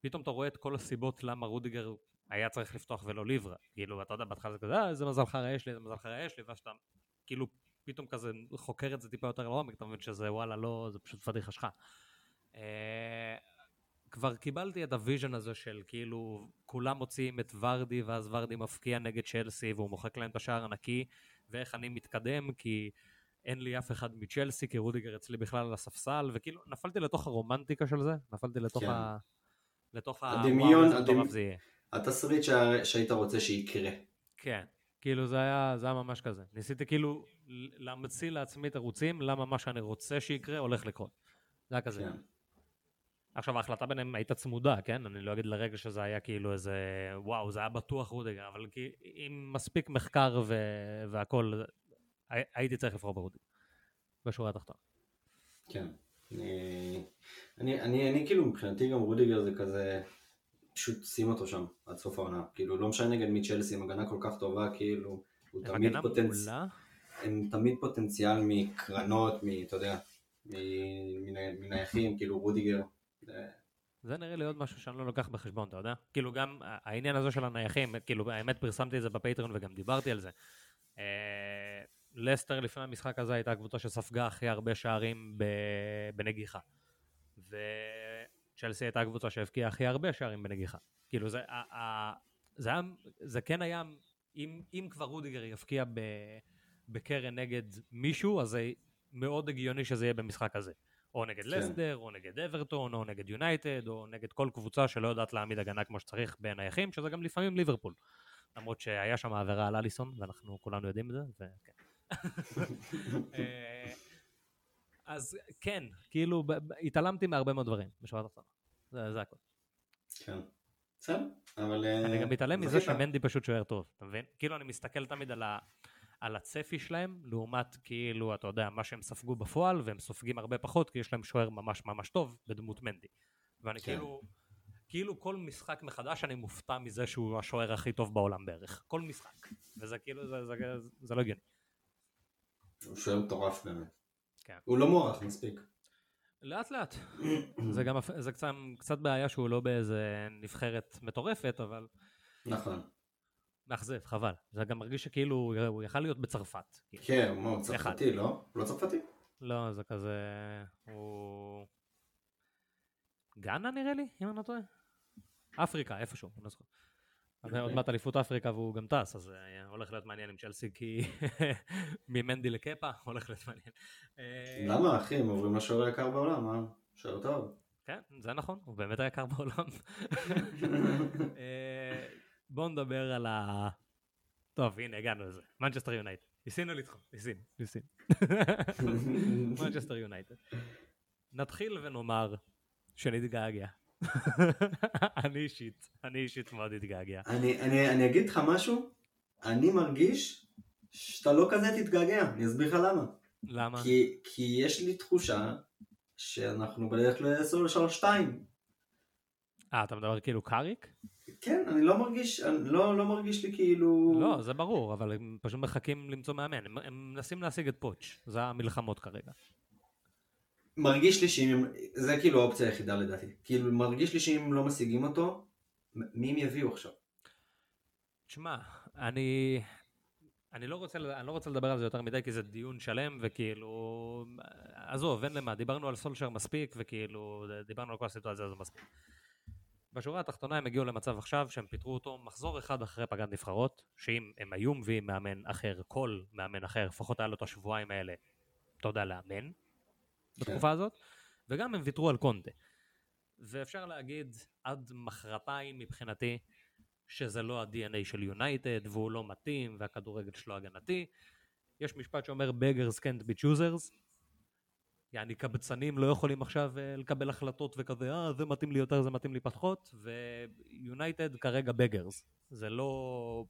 פתאום אתה רואה את כל הסיבות למה רודיגר היה צריך לפתוח ולא ליברה. כאילו, אתה יודע, בהתחלה זה כזה, אה, איזה מזל חרא יש לי, איזה מזל חרא יש לי, ואז שאתה כאילו פתאום כזה חוקר את זה טיפה יותר לעומק, אתה מבין שזה וואלה לא, זה פשוט פדיחה שלך. אה, כבר קיבלתי את ה vision הזה של כאילו כולם מוציאים את ורדי ואז ורדי מפקיע נגד צ'לסי והוא מוחק להם את השער הנקי ואיך אני מתקדם כי אין לי אף אחד מצ'לסי כי רודיגר אצלי בכלל על הספסל וכאילו נפלתי לתוך הרומנטיקה של זה נפלתי לתוך כן. ה... לתוך ה... הדמיון, איזה הדמ-. התסריט שה- שהיית רוצה שיקרה. כן, כאילו זה היה, זה היה ממש כזה. ניסיתי כאילו להמציא לעצמי תירוצים למה מה שאני רוצה שיקרה הולך לקרות. זה היה כזה. כן. עכשיו ההחלטה ביניהם הייתה צמודה, כן? אני לא אגיד לרגע שזה היה כאילו איזה, וואו, זה היה בטוח רודיגר, אבל כי עם מספיק מחקר ו... והכל, הי- הייתי צריך לבחור ברודיגר, בשורה התחתונה. כן. אני, אני, אני, אני כאילו מבחינתי גם רודיגר זה כזה, פשוט שים אותו שם עד סוף העונה. כאילו, לא משנה נגד מי צ'לסי, עם הגנה כל כך טובה, כאילו, הוא תמיד פוטנציאל. הם תמיד פוטנציאל מקרנות, מ... אתה יודע, מנייחים, כאילו רודיגר. זה- נראה לי עוד משהו שאני לא לוקח בחשבון, אתה יודע? כאילו גם העניין הזה של הנייחים, כאילו האמת פרסמתי את זה בפטריון וגם דיברתי על זה. אה, לסטר לפני המשחק הזה הייתה הקבוצה שספגה הכי הרבה שערים בנגיחה. וצ'לסי הייתה הקבוצה שהבקיעה הכי הרבה שערים בנגיחה. כאילו זה, זה, היה, זה כן היה, אם, אם כבר רודיגר יבקיע בקרן נגד מישהו, אז זה מאוד הגיוני שזה יהיה במשחק הזה. או נגד כן. לסטר, או נגד אברטון, או נגד יונייטד, או נגד כל קבוצה שלא יודעת להעמיד הגנה כמו שצריך בנייחים, שזה גם לפעמים ליברפול. למרות שהיה שם עבירה על אליסון, ואנחנו כולנו יודעים את זה, וכן. אה, אז כן, כאילו, ב- ב- התעלמתי מהרבה מאוד דברים, בשורה התחתונה. זה, זה הכל. כן. בסדר, אבל... אה, אני גם מתעלם מזה. שמנדי פשוט שוער טוב, אתה מבין? כאילו אני מסתכל תמיד על, ה, על הצפי שלהם, לעומת כאילו, אתה יודע, מה שהם ספגו בפועל, והם סופגים הרבה פחות, כי יש להם שוער ממש ממש טוב, בדמות מנדי. ואני כן. כאילו, כאילו כל משחק מחדש אני מופתע מזה שהוא השוער הכי טוב בעולם בערך. כל משחק. וזה כאילו, זה, זה, זה, זה לא הגיוני. הוא שוער מטורף באמת. כן. הוא לא מוערך מספיק. לאט לאט. זה גם, זה קצת, קצת בעיה שהוא לא באיזה נבחרת מטורפת, אבל נכון. מאכזב, חבל. זה גם מרגיש שכאילו הוא יכל להיות בצרפת. כאילו. כן, הוא אחד. צרפתי, לא? הוא לא צרפתי? לא, זה כזה... הוא... גאנה נראה לי, אם אני לא טועה? אפריקה, איפשהו, אני לא זוכר. אבל עוד מעט אליפות אפריקה והוא גם טס, אז אה, הולך להיות מעניין עם צ'לסי, כי ממנדי לקפה הולך להיות מעניין. אה, למה, אחי? הם עוברים לשוער היקר בעולם, מה? שוער טוב. כן, זה נכון, הוא באמת היקר בעולם. בואו נדבר על ה... טוב, הנה, הגענו לזה. מנצ'סטר יונייטד. ניסינו לדחוף, ניסינו, ניסינו. מנצ'סטר יונייטד. נתחיל ונאמר שנתגעגע. אני אישית, אני אישית מאוד אתגעגע. אני, אני, אני אגיד לך משהו, אני מרגיש שאתה לא כזה תתגעגע, אני אסביר לך למה. למה? כי, כי יש לי תחושה שאנחנו בדרך לשלוש שתיים. אה, אתה מדבר כאילו קאריק? כן, אני לא מרגיש, אני לא, לא מרגיש לי כאילו... לא, זה ברור, אבל הם פשוט מחכים למצוא מאמן. הם- הם מנסים להשיג את פוטש, זה המלחמות כרגע. מרגיש לי שאם, זה כאילו האופציה היחידה לדעתי. כאילו מרגיש לי שאם לא משיגים אותו, מי הם יביאו עכשיו? תשמע, אני... אני לא, רוצה, אני לא רוצה לדבר על זה יותר מדי כי זה דיון שלם וכאילו עזוב אין למה דיברנו על סולשר מספיק וכאילו דיברנו על כל הסיטואציה הזו מספיק. בשורה התחתונה הם הגיעו למצב עכשיו שהם פיטרו אותו מחזור אחד אחרי פגרת נבחרות שאם הם היו מביאים מאמן אחר כל מאמן אחר לפחות היה לו את השבועיים האלה אתה יודע לאמן בתקופה הזאת וגם הם ויתרו על קונטה. ואפשר להגיד עד מחרתיים מבחינתי שזה לא ה-DNA של יונייטד והוא לא מתאים והכדורגל שלו הגנתי. יש משפט שאומר beggars can't be choosers. יעני קבצנים לא יכולים עכשיו אה, לקבל החלטות וכזה אה זה מתאים לי יותר זה מתאים לי פחות ויונייטד כרגע beggars. זה לא...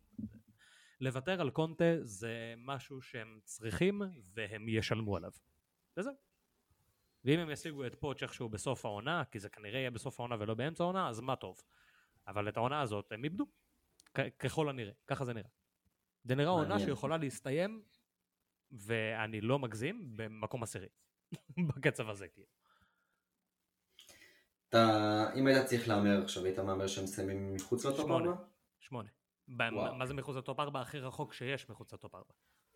לוותר על קונטה זה משהו שהם צריכים והם ישלמו עליו. וזהו. ואם הם ישיגו את פוטש איכשהו בסוף העונה, כי זה כנראה יהיה בסוף העונה ולא באמצע העונה, אז מה טוב. אבל את העונה הזאת הם איבדו. ככל הנראה, ככה זה נראה. זה נראה עונה. שיכולה להסתיים, ואני לא מגזים, במקום עשירי. בקצב הזה, כאילו. אתה, אם היית צריך להמר עכשיו, היית מהמר שהם מסיימים מחוץ לטופ שמונה. 4? שמונה. וואו. מה זה מחוץ לטופ 4? הכי רחוק שיש מחוץ לטופ 4.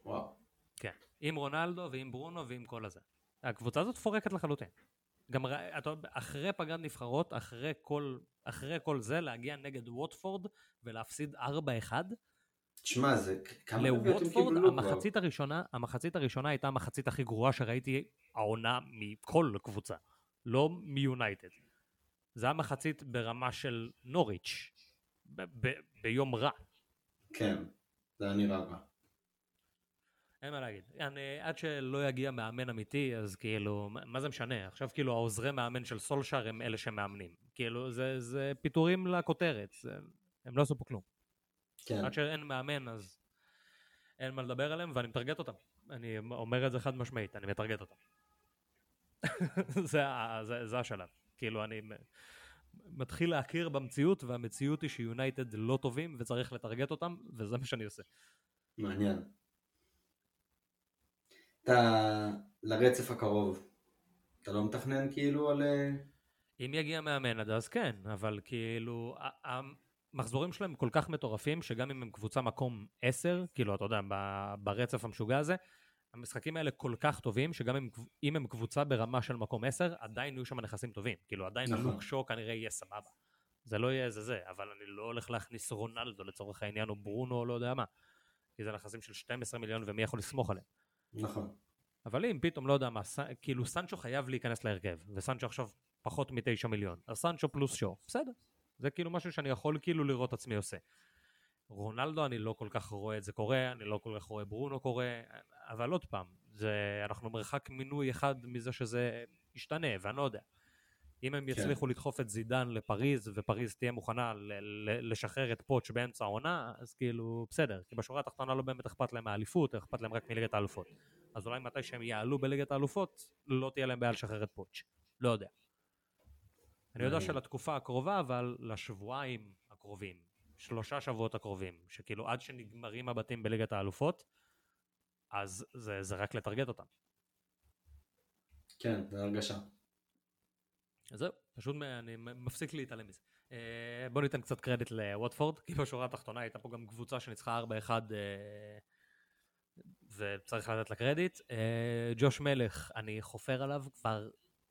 וואו. כן. עם רונלדו ועם ברונו ועם כל הזה. הקבוצה הזאת פורקת לחלוטין. גם אתה אחרי פגרת נבחרות, אחרי כל, אחרי כל זה, להגיע נגד ווטפורד ולהפסיד 4-1, תשמע, זה כמה לווטפורד? המחצית הראשונה, המחצית הראשונה הייתה המחצית הכי גרועה שראיתי העונה מכל קבוצה, לא מיונייטד. זה היה מחצית ברמה של נוריץ', ב- ב- ביום רע. כן, זה היה נראה רע. אין מה להגיד. אני, עד שלא יגיע מאמן אמיתי, אז כאילו, מה- מה זה משנה? עכשיו כאילו העוזרי מאמן של סולשאר הם אלה שמאמנים. כאילו, זה, זה פיטורים לכותרת, זה, הם לא עשו פה כלום. כן. עד שאין מאמן, אז אין מה לדבר עליהם, ואני מטרגט אותם. אני אומר את זה חד משמעית, אני מטרגט אותם. זה, זה, זה השלב. כאילו, אני... מתחיל להכיר במציאות, והמציאות היא שיונייטד לא טובים וצריך לטרגט אותם, וזה מה שאני עושה. מעניין. אתה, לרצף הקרוב, אתה לא מתכנן כאילו על... אה, אם יגיע מאמן עד אז כן, אבל כאילו, המחזורים שלהם כל כך מטורפים, שגם אם הם קבוצה מקום 10, כאילו, אתה יודע, ברצף המשוגע הזה, המשחקים האלה כל כך טובים, שגם אם, אם הם קבוצה ברמה של מקום 10, עדיין יהיו שם נכסים טובים. כאילו, עדיין נכון. לוק שו כנראה יהיה סבבה. זה לא יהיה איזה זה, אבל אני לא הולך להכניס רונלדו לצורך העניין, או ברונו, או לא יודע מה. כי זה נכסים של 12 מיליון, ומי יכול לסמוך עליהם. נכון. אבל אם פתאום, לא יודע מה, ס... כאילו סנצ'ו חייב להיכנס להרכב, וסנצ'ו עכשיו פחות מתשע מיליון, אז סנצ'ו פלוס שו, בסדר. זה כאילו משהו שאני יכול כאילו לראות עצמי עושה. רונלדו אני לא כל כך רואה את זה קורה, אני לא כל כך רואה ברונו קורה, אבל עוד פעם, זה, אנחנו מרחק מינוי אחד מזה שזה ישתנה, ואני לא יודע. אם הם כן. יצליחו כן. לדחוף את זידן לפריז, ופריז תהיה מוכנה לשחרר את פוטש באמצע העונה, אז כאילו, בסדר. כי בשורה התחתונה לא באמת אכפת להם מהאליפות, אכפת להם רק מליגת האלופות. אז אולי מתי שהם יעלו בליגת האלופות, לא תהיה להם בעיה לשחרר את פוטש. לא יודע. אני יודע שלתקופה הקרובה, אבל לשבועיים הקרובים, שלושה שבועות הקרובים, שכאילו עד שנגמרים הבתים בליגת האלופות, אז זה, זה רק לטרגט אותם. כן, זה הרגשה. אז זהו, פשוט אני מפסיק להתעלם מזה. אה, בוא ניתן קצת קרדיט לווטפורד, כי בשורה התחתונה הייתה פה גם קבוצה שניצחה 4-1 אה, וצריך לתת לה קרדיט. אה, ג'וש מלך, אני חופר עליו כבר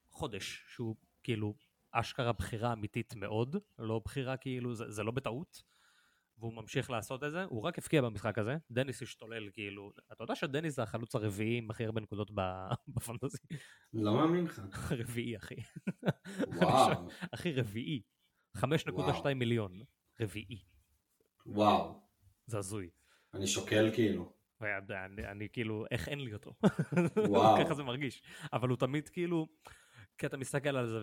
חודש, שהוא כאילו אשכרה בחירה אמיתית מאוד, לא בחירה כאילו, זה, זה לא בטעות. והוא ממשיך לעשות את זה, הוא רק הפקיע במשחק הזה, דניס השתולל כאילו, אתה יודע שדניס זה החלוץ הרביעי עם הכי הרבה נקודות בפנטזי? לא מאמין לך. רביעי אחי. וואו. אחי רביעי. 5.2 מיליון. רביעי. וואו. זה הזוי. אני שוקל כאילו. אני, אני כאילו, איך אין לי אותו? וואו. ככה זה מרגיש. אבל הוא תמיד כאילו, כי אתה מסתכל על זה,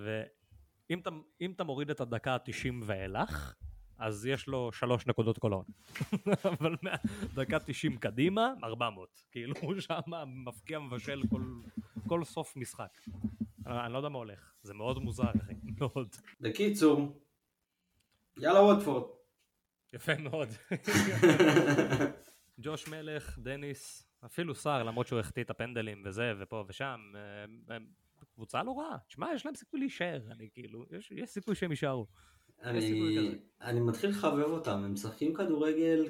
ואם אתה, אתה מוריד את הדקה ה-90 ואילך, אז יש לו שלוש נקודות כל העונה. אבל מהדקה 90 קדימה, 400. כאילו, הוא שם מפקיע מבשל כל, כל סוף משחק. אני לא יודע מה הולך, זה מאוד מוזר, אחי, מאוד. בקיצור, יאללה ווטפורד. יפה מאוד. ג'וש מלך, דניס, אפילו סער, למרות שהוא החטיא את הפנדלים וזה, ופה ושם, אה, קבוצה לא רעה. תשמע, יש להם סיכוי להישאר, אני כאילו, יש, יש סיכוי שהם יישארו. אני, אני מתחיל לחבב אותם, הם משחקים כדורגל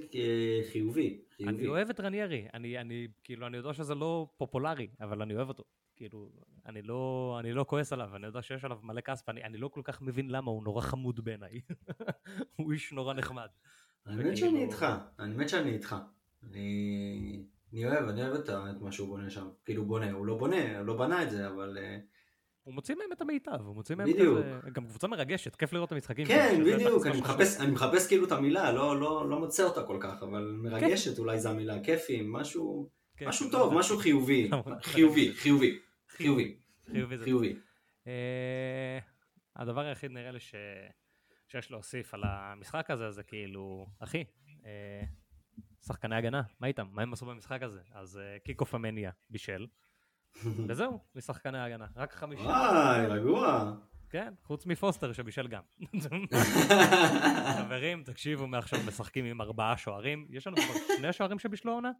חיובי, חיובי. אני אוהב את רניירי, אני, אני, כאילו, אני יודע שזה לא פופולרי, אבל אני אוהב אותו. כאילו, אני לא, אני לא כועס עליו, אני יודע שיש עליו מלא כעס, ואני אני לא כל כך מבין למה, הוא נורא חמוד בעיניי. הוא איש נורא נחמד. האמת שאני איתך, האמת שאני איתך. אני, אני אוהב, אני אוהב את, את מה שהוא בונה שם. כאילו בונה, הוא לא בונה, הוא לא בנה את זה, אבל... Uh... הוא מוציא מהם את המיטב, הוא מוציא מהם בדיוק. כזה, גם קבוצה מרגשת, כיף לראות את המשחקים. כן, בדיוק, אני מחפש, אני מחפש כאילו את המילה, לא, לא, לא מוצא אותה כל כך, אבל מרגשת כן. אולי זו המילה, כיפי, משהו, כן, משהו טוב, זה... משהו חיובי, חיובי, חיובי, חיובי, חיובי. חיובי. אה, הדבר היחיד נראה לי ש... שיש להוסיף על המשחק הזה, זה כאילו, אחי, אה, שחקני הגנה, מה איתם? מה הם עשו במשחק הזה? אז קיק אוף המניה בישל. וזהו, משחקני ההגנה, רק חמישים. וואי, רגוע. כן, חוץ מפוסטר שבישל גם. חברים, תקשיבו, מעכשיו משחקים עם ארבעה שוערים. יש לנו כבר שני שוערים שבישלו העונה?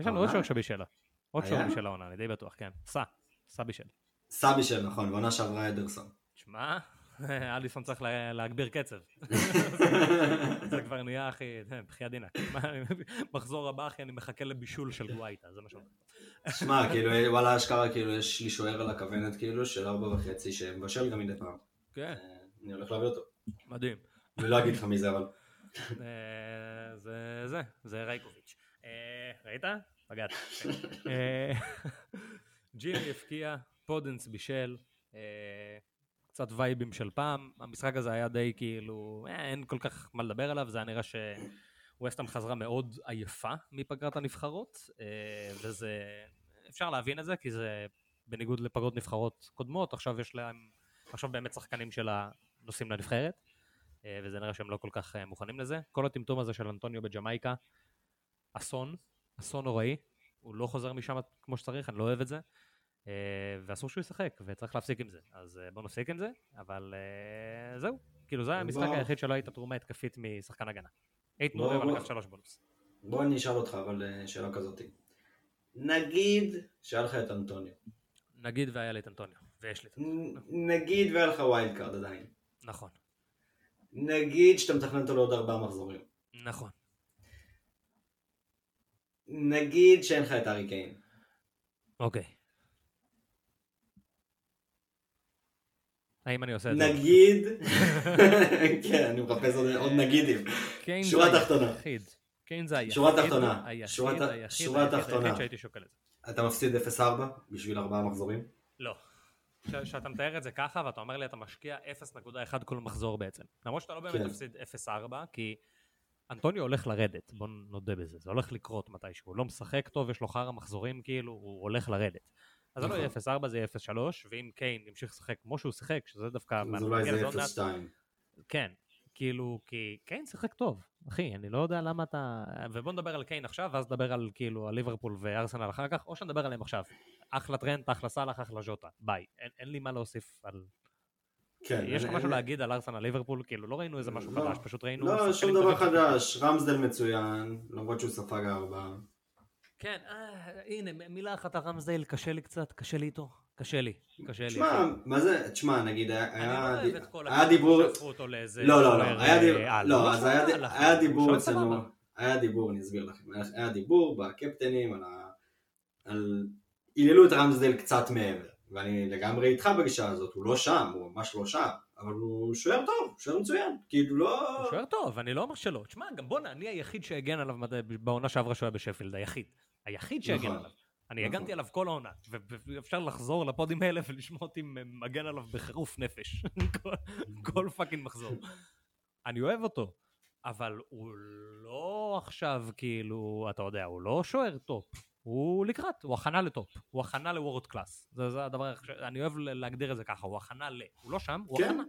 יש לנו עוד שוער שבישלה. עוד שוער בישל העונה, אני די בטוח, כן. סע, סע בישל. סע בישל, נכון, ועונה שעברה אדרסון. שמע, אליסון צריך להגביר קצב. זה כבר נהיה אחי, בחייאת דינק. מחזור הבא אחי, אני מחכה לבישול של גווייטה, זה מה שאומר. שמע, כאילו, וואלה אשכרה, כאילו, יש לי שוער על הכוונת, כאילו, של ארבע וחצי, שמבשל גם מדי פעם. כן. אה, אני הולך להביא אותו. מדהים. אני לא אגיד לך מי זה, אבל. אה, זה זה, זה רייקוביץ'. אה, ראית? פגעת. ג'ימי הפקיע, פודנס בישל. קצת וייבים של פעם, המשחק הזה היה די כאילו, אין כל כך מה לדבר עליו, זה היה נראה שווסטהאם חזרה מאוד עייפה מפגרת הנבחרות, אה, וזה, אפשר להבין את זה, כי זה בניגוד לפגרות נבחרות קודמות, עכשיו יש להם, עכשיו באמת שחקנים שלה נוסעים לנבחרת, אה, וזה נראה שהם לא כל כך אה, מוכנים לזה. כל הטמטום הזה של אנטוניו בג'מייקה, אסון, אסון נוראי, הוא לא חוזר משם כמו שצריך, אני לא אוהב את זה. אה, ואסור שהוא ישחק, וצריך להפסיק עם זה. אז אה, בואו נפסיק עם זה, אבל אה, זהו. כאילו זה המשחק היחיד שלא הייתה תרומה התקפית משחקן הגנה. אבל בוא. לקח שלוש בונוס. בוא אני אשאל אותך אבל שאלה כזאת. נגיד שהיה לך את אנטוניו. נגיד והיה לי את אנטוניו, ויש לי את אנטוניו. נגיד והיה לך wild card עדיין. נכון, נגיד שאתה מתכנן אותו לעוד ארבעה מחזורים. נכון. נגיד שאין לך את הארי קיין. אוקיי. האם אני עושה את זה? נגיד, כן, אני מחפש עוד- נגידים. שורה תחתונה. קיין זה היחיד. שורה תחתונה. שורה תחתונה. אתה מפסיד 0-4 בשביל ארבעה מחזורים? לא. כשאתה מתאר את זה ככה, ואתה אומר לי אתה משקיע 0.1 כל מחזור בעצם. למרות שאתה לא באמת כן. תפסיד 0.4, כי אנטוניו הולך לרדת, בוא נודה בזה, זה הולך לקרות מתישהו. הוא לא משחק טוב, יש לו חרא מחזורים, כאילו, הוא הולך לרדת. אז זה לא יהיה נכון. 0.4, זה יהיה 0.3, ואם קיין ימשיך לשחק כמו שהוא שיחק, שזה דווקא... אז אולי זה לזה עוד מעט, 0-2. כן, כאילו, כי קיין שיחק טוב, אחי, אני לא יודע למה אתה... ובוא נדבר על קיין עכשיו, ואז נדבר על כאילו על ליברפול וארסנל אחר כך, או שנדבר עליהם עכשיו. אחלה טרנט, אחלה סאלח, אחלה ז'וטה, ביי. אין, אין לי מה להוסיף על... כן. יש לך משהו אין- להגיד על ארסנל ליברפול? כאילו, לא ראינו איזה משהו לא. חדש, פשוט ראינו... לא, שום דבר. חדש. רמסדל מצוין, למרות שהוא ספג ארבע. כן, אה, הנה, מילה אחת על רמסדייל, קשה לי קצת, קשה לי איתו. קשה לי, קשה לי. תשמע, מה זה, תשמע, נגיד, היה- אני לא היה אוהב את כל היה הקטע דיבור, שהפכו אותו לאיזה... לא, לא, לא, היה דיבור. לא, אז היה דיבור אצלנו. היה דיבור, אני אסביר לכם, היה- היה דיבור בקפטנים על ה... על... היללו את רמסדל קצת מעבר, ואני לגמרי איתך בגישה הזאת, הוא לא שם, הוא ממש לא שם, אבל הוא שוער טוב, שוער מצוין, כאילו לא... הוא שוער טוב, אני לא אומר שלא. תשמע, גם בואנה, אני היחיד שהגן עליו בעונה שעברה שהוא היה בשפילד, היחיד. היחיד שהגן נכון. עליו. אני נכון. הגנתי עליו כל העונה, ואפשר לחזור לפודים האלה ולשמוע אותי מגן עליו בחירוף נפש. כל- כל fucking מחזור. אני אוהב אותו, אבל הוא לא עכשיו כאילו, אתה יודע, הוא לא שוער top. הוא לקראת, הוא הכנה ל top, הוא הכנה ל world class. זה, זה הדבר, אני אוהב להגדיר את זה ככה, הוא הכנה ל... הוא לא שם, הוא כן, הכנה.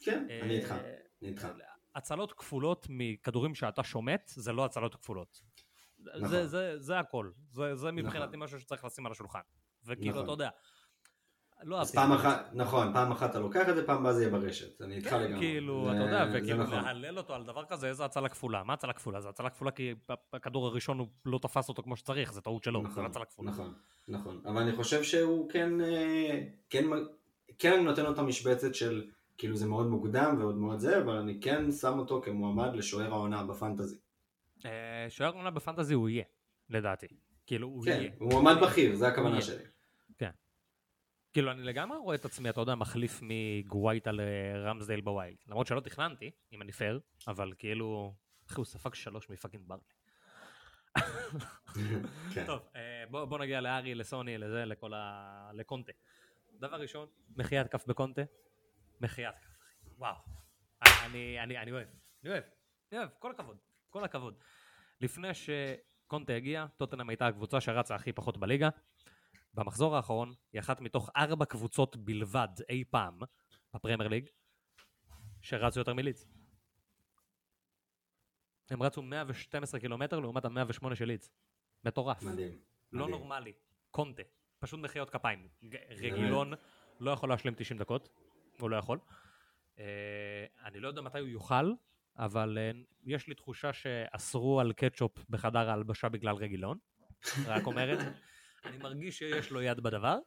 כן, אני איתך, אה, אני איתך. הצלות כפולות מכדורים שאתה שומט, זה לא הצלות כפולות. נכון. זה, זה, זה הכל. זה, זה מבחינתי נכון. משהו שצריך לשים על השולחן. וכאילו, נכון. אתה יודע, לא אז פעם זה. אחת, נכון, פעם אחת אתה לוקח את זה, פעם הבאה זה יהיה ברשת, אני איתך כן, לגמרי. כאילו, זה- אתה יודע, זה וכאילו נכון. להלל אותו על דבר כזה, איזה הצלה כפולה. מה הצלה כפולה? זה הצלה כפולה כי הכדור הראשון הוא לא תפס אותו כמו שצריך, זה טעות שלו, זה נכון, הצלה כפולה. נכון, נכון, אבל אני חושב שהוא כן, אה, כן, כן אני נותן לו את המשבצת של, כאילו זה מאוד מוקדם ועוד מאוד זה, אבל אני כן שם אותו כמועמד לשוער העונה בפנטזי. אה, שוער עונה ב fantasy הוא יהיה, לדעתי. כאילו, הוא כן, יהיה. הוא מועמד בכיר, זה הכוונה. שלי. כאילו, אני לגמרי רואה את עצמי, אתה יודע, מחליף מגוואיטה לרמסדייל ב wild. למרות שלא תכננתי, אם אני פייר, אבל כאילו, אחי, הוא ספג שלוש מפאקינג ברלי. כן. טוב, אה, בוא, בוא נגיע לארי, לסוני, לזה, לכל ה... לקונטה. דבר ראשון, מחיאת כף בקונטה. מחיאת כף. וואו. אני, אני, אני אוהב, אני אוהב, אני אוהב, כל הכבוד, כל הכבוד. לפני שקונטה הגיע, טוטנאם הייתה הקבוצה שרצה הכי פחות בליגה. במחזור האחרון, היא אחת מתוך ארבע קבוצות בלבד אי פעם בפרמייר ליג, שרצו יותר מלידס. הם רצו 112 קילומטר לעומת ה-108 של לידס. מטורף. מדהים. לא מדהים. נורמלי. קונטה. פשוט מחיאות כפיים. רגילון לא יכול להשלים 90 דקות. הוא לא יכול. אה, אני לא יודע מתי הוא יוכל, אבל אה, יש לי תחושה שאסרו על קטשופ בחדר ההלבשה בגלל רגילון. רק אומר את זה. אני מרגיש שיש לו יד בדבר.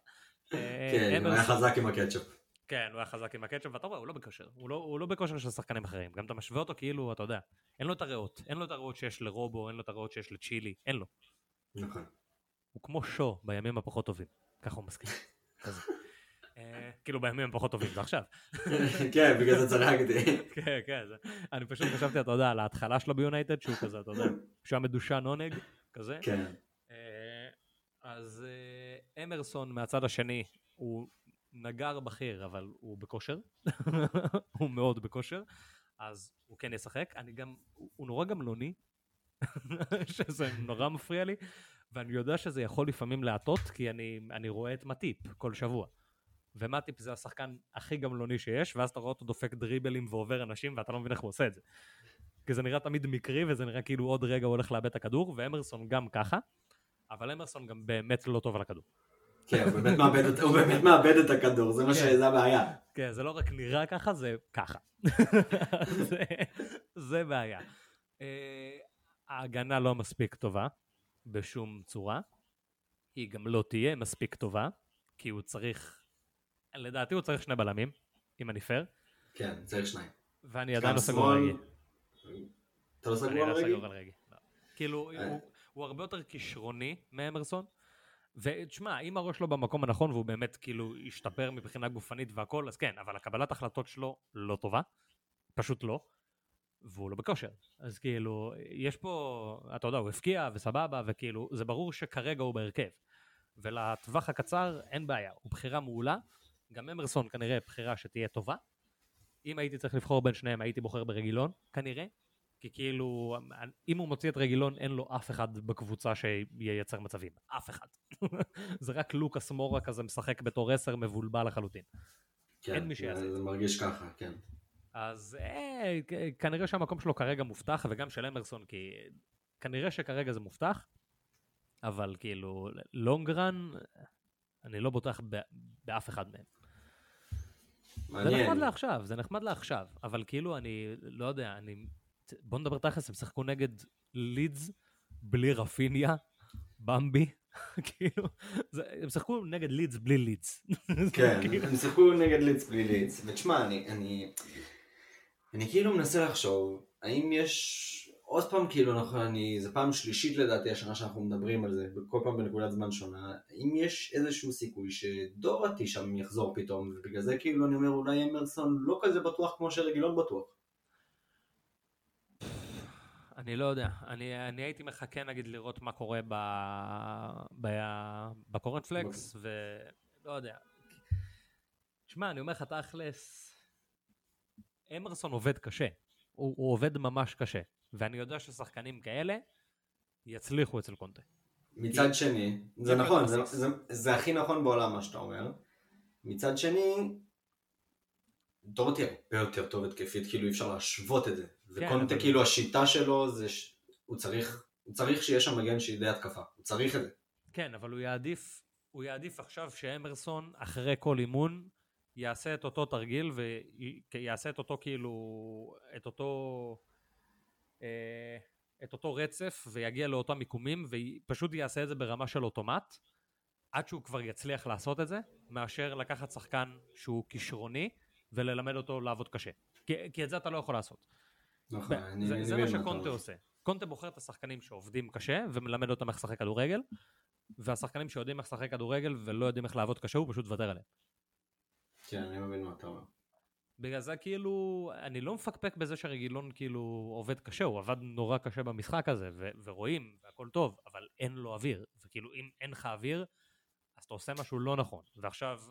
אה, כן, הוא היה חזק עם הקטשופ. כן, הוא היה חזק עם הקטשופ, ואתה רואה, הוא לא בכושר. הוא לא, הוא לא בכושר של שחקנים אחרים. גם אתה משווה אותו כאילו, אתה יודע, אין לו את הריאות. אין לו את הריאות שיש לרובו, אין לו את הריאות שיש לצ'ילי, אין לו. נכון. הוא כמו שו בימים הפחות טובים. ככה הוא מסכים. כאילו בימים הפחות טובים, זה עכשיו. כן, בגלל זה צדקתי. כן, כן. אני פשוט חשבתי, אתה יודע, על ההתחלה שלו ביונייטד, שהוא כזה, אתה יודע, שהוא היה מדושן עונג, כזה. כן. אה, אז אה, אמרסון מהצד השני הוא נגר בכיר, אבל הוא בכושר. הוא מאוד בכושר, אז הוא כן ישחק. אני גם, הוא נורא גמלוני, שזה נורא מפריע לי, ואני יודע שזה יכול לפעמים להטות, כי אני, אני רואה את מטיפ כל שבוע. ומטיפ זה השחקן הכי גמלוני שיש, ואז אתה רואה אותו דופק דריבלים ועובר אנשים, ואתה לא מבין איך הוא עושה את זה. כי זה נראה תמיד מקרי, וזה נראה כאילו עוד רגע הוא הולך לאבד את הכדור, ואמרסון גם ככה, אבל אמרסון גם באמת לא טוב על הכדור. כן, הוא באמת מאבד את- הוא באמת מאבד את הכדור, זה מה כן. שזה הבעיה. כן, זה לא רק נראה ככה, זה ככה. זה, זה בעיה. אה, ההגנה לא מספיק טובה, בשום צורה. היא גם לא תהיה מספיק טובה, כי הוא צריך, לדעתי הוא צריך שני בלמים, אם אני פייר, כן, צריך שניים. ואני עדיין לא סגור על רגי. אתה לא אני סגור על לא רגי? סגור על רגי. לא. כאילו, אה. הוא- הרבה יותר כישרוני מאמרסון. ותשמע, אם הראש שלו במקום הנכון והוא באמת כאילו השתפר מבחינה גופנית והכל, אז כן, אבל הקבלת החלטות שלו לא טובה, פשוט לא, והוא לא בכושר. אז כאילו, יש פה, אתה יודע, הוא הפקיע וסבבה, וכאילו, זה ברור שכרגע הוא בהרכב. ולטווח הקצר אין בעיה, הוא בחירה מעולה, גם אמרסון כנראה בחירה שתהיה טובה. אם הייתי צריך לבחור בין שניהם הייתי בוחר ברגילון, כנראה. כי כאילו, אם הוא מוציא את רגילון, אין לו אף אחד בקבוצה שייצר מצבים. אף אחד. זה רק לוקאס מורה כזה משחק בתור עשר מבולבל לחלוטין. כן, אין מי שיעשה את זה מרגיש ככה, כן. אז אה, כנראה שהמקום שלו כרגע מובטח, וגם של אמרסון, כי כנראה שכרגע זה מובטח, אבל כאילו, לונגרן, אני לא בוטח באף אחד מהם. זה נחמד מעניין. לעכשיו, זה נחמד לעכשיו, אבל כאילו אני, לא יודע, אני... בוא נדבר תכלס, הם שיחקו נגד לידס בלי רפיניה, במבי, כאילו, זה, הם שיחקו נגד לידס בלי לידס. כן, כאילו, הם שיחקו נגד ליץ בלי ליץ, ותשמע, אני, אני, אני כאילו מנסה לחשוב, האם יש, עוד פעם כאילו, נכון, אני, זה פעם שלישית לדעתי השנה שאנחנו מדברים על זה, כל פעם בנקודת זמן שונה, האם יש איזשהו סיכוי שדורתי שם יחזור פתאום, ובגלל זה כאילו אני אומר, אולי אמרסון לא כזה בטוח כמו שרגילון בטוח. אני לא יודע, אני, אני הייתי מחכה נגיד לראות מה קורה ב, ב, בקורנפלקס, ולא יודע. שמע, אני אומר לך תכלס, אמרסון עובד קשה, הוא, הוא עובד ממש קשה, ואני יודע ששחקנים כאלה יצליחו אצל קונטה. מצד שני, זה כן, נכון, זה. זה, זה הכי נכון בעולם מה שאתה אומר. מצד שני, דורטי הרבה יותר טוב התקפית, כאילו אי אפשר להשוות את זה. וקונטה אבל- כאילו השיטה שלו זה ש... הוא צריך, הוא צריך שיהיה שם מגן שידי התקפה, הוא צריך את זה. כן, אבל הוא יעדיף, הוא יעדיף עכשיו שאמרסון, אחרי כל אימון, יעשה את אותו תרגיל ויעשה את אותו כאילו, את אותו, את אותו רצף ויגיע לאותם מיקומים ופשוט יעשה את זה ברמה של אוטומט עד שהוא כבר יצליח לעשות את זה, מאשר לקחת שחקן שהוא כישרוני וללמד אותו לעבוד קשה. כי, כי את זה אתה לא יכול לעשות. נכון, ב- אני זה, אני זה מה אתה שקונטה אומר. עושה. קונטה בוחר את השחקנים שעובדים קשה ומלמד אותם איך לשחק כדורגל, והשחקנים שיודעים איך לשחק כדורגל ולא יודעים איך לעבוד קשה, הוא פשוט מוותר עליהם. כן, אני מבין מה אתה אומר. בגלל זה כאילו, אני לא מפקפק בזה שרגילון כאילו עובד קשה, הוא עבד נורא קשה במשחק הזה, ו- ורואים, והכל טוב, אבל אין לו אוויר. וכאילו, אם אין לך אוויר, אז אתה עושה משהו לא נכון. ועכשיו,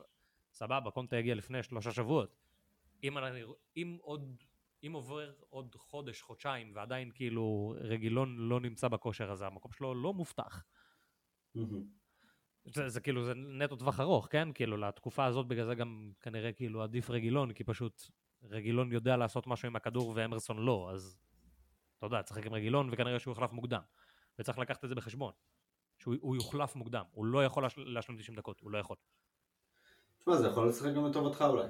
סבבה, קונטה הגיע לפני שלושה שבועות. אם, אני, אם עוד, אם עובר עוד חודש, חודשיים, ועדיין כאילו רגילון לא נמצא בכושר הזה, המקום שלו לא מובטח. מהמם. זה, זה כאילו, זה נטו טווח ארוך, כן? כאילו, לתקופה הזאת בגלל זה גם כנראה כאילו עדיף רגילון, כי פשוט רגילון יודע לעשות משהו עם הכדור ואמרסון לא, אז אתה יודע, צריך עם רגילון וכנראה שהוא יוחלף מוקדם. וצריך לקחת את זה בחשבון. שהוא הוא יוחלף מוקדם, הוא לא יכול להש- להשלים 90 דקות, הוא לא יכול. תשמע, זה יכול לשחק גם לטובתך אולי.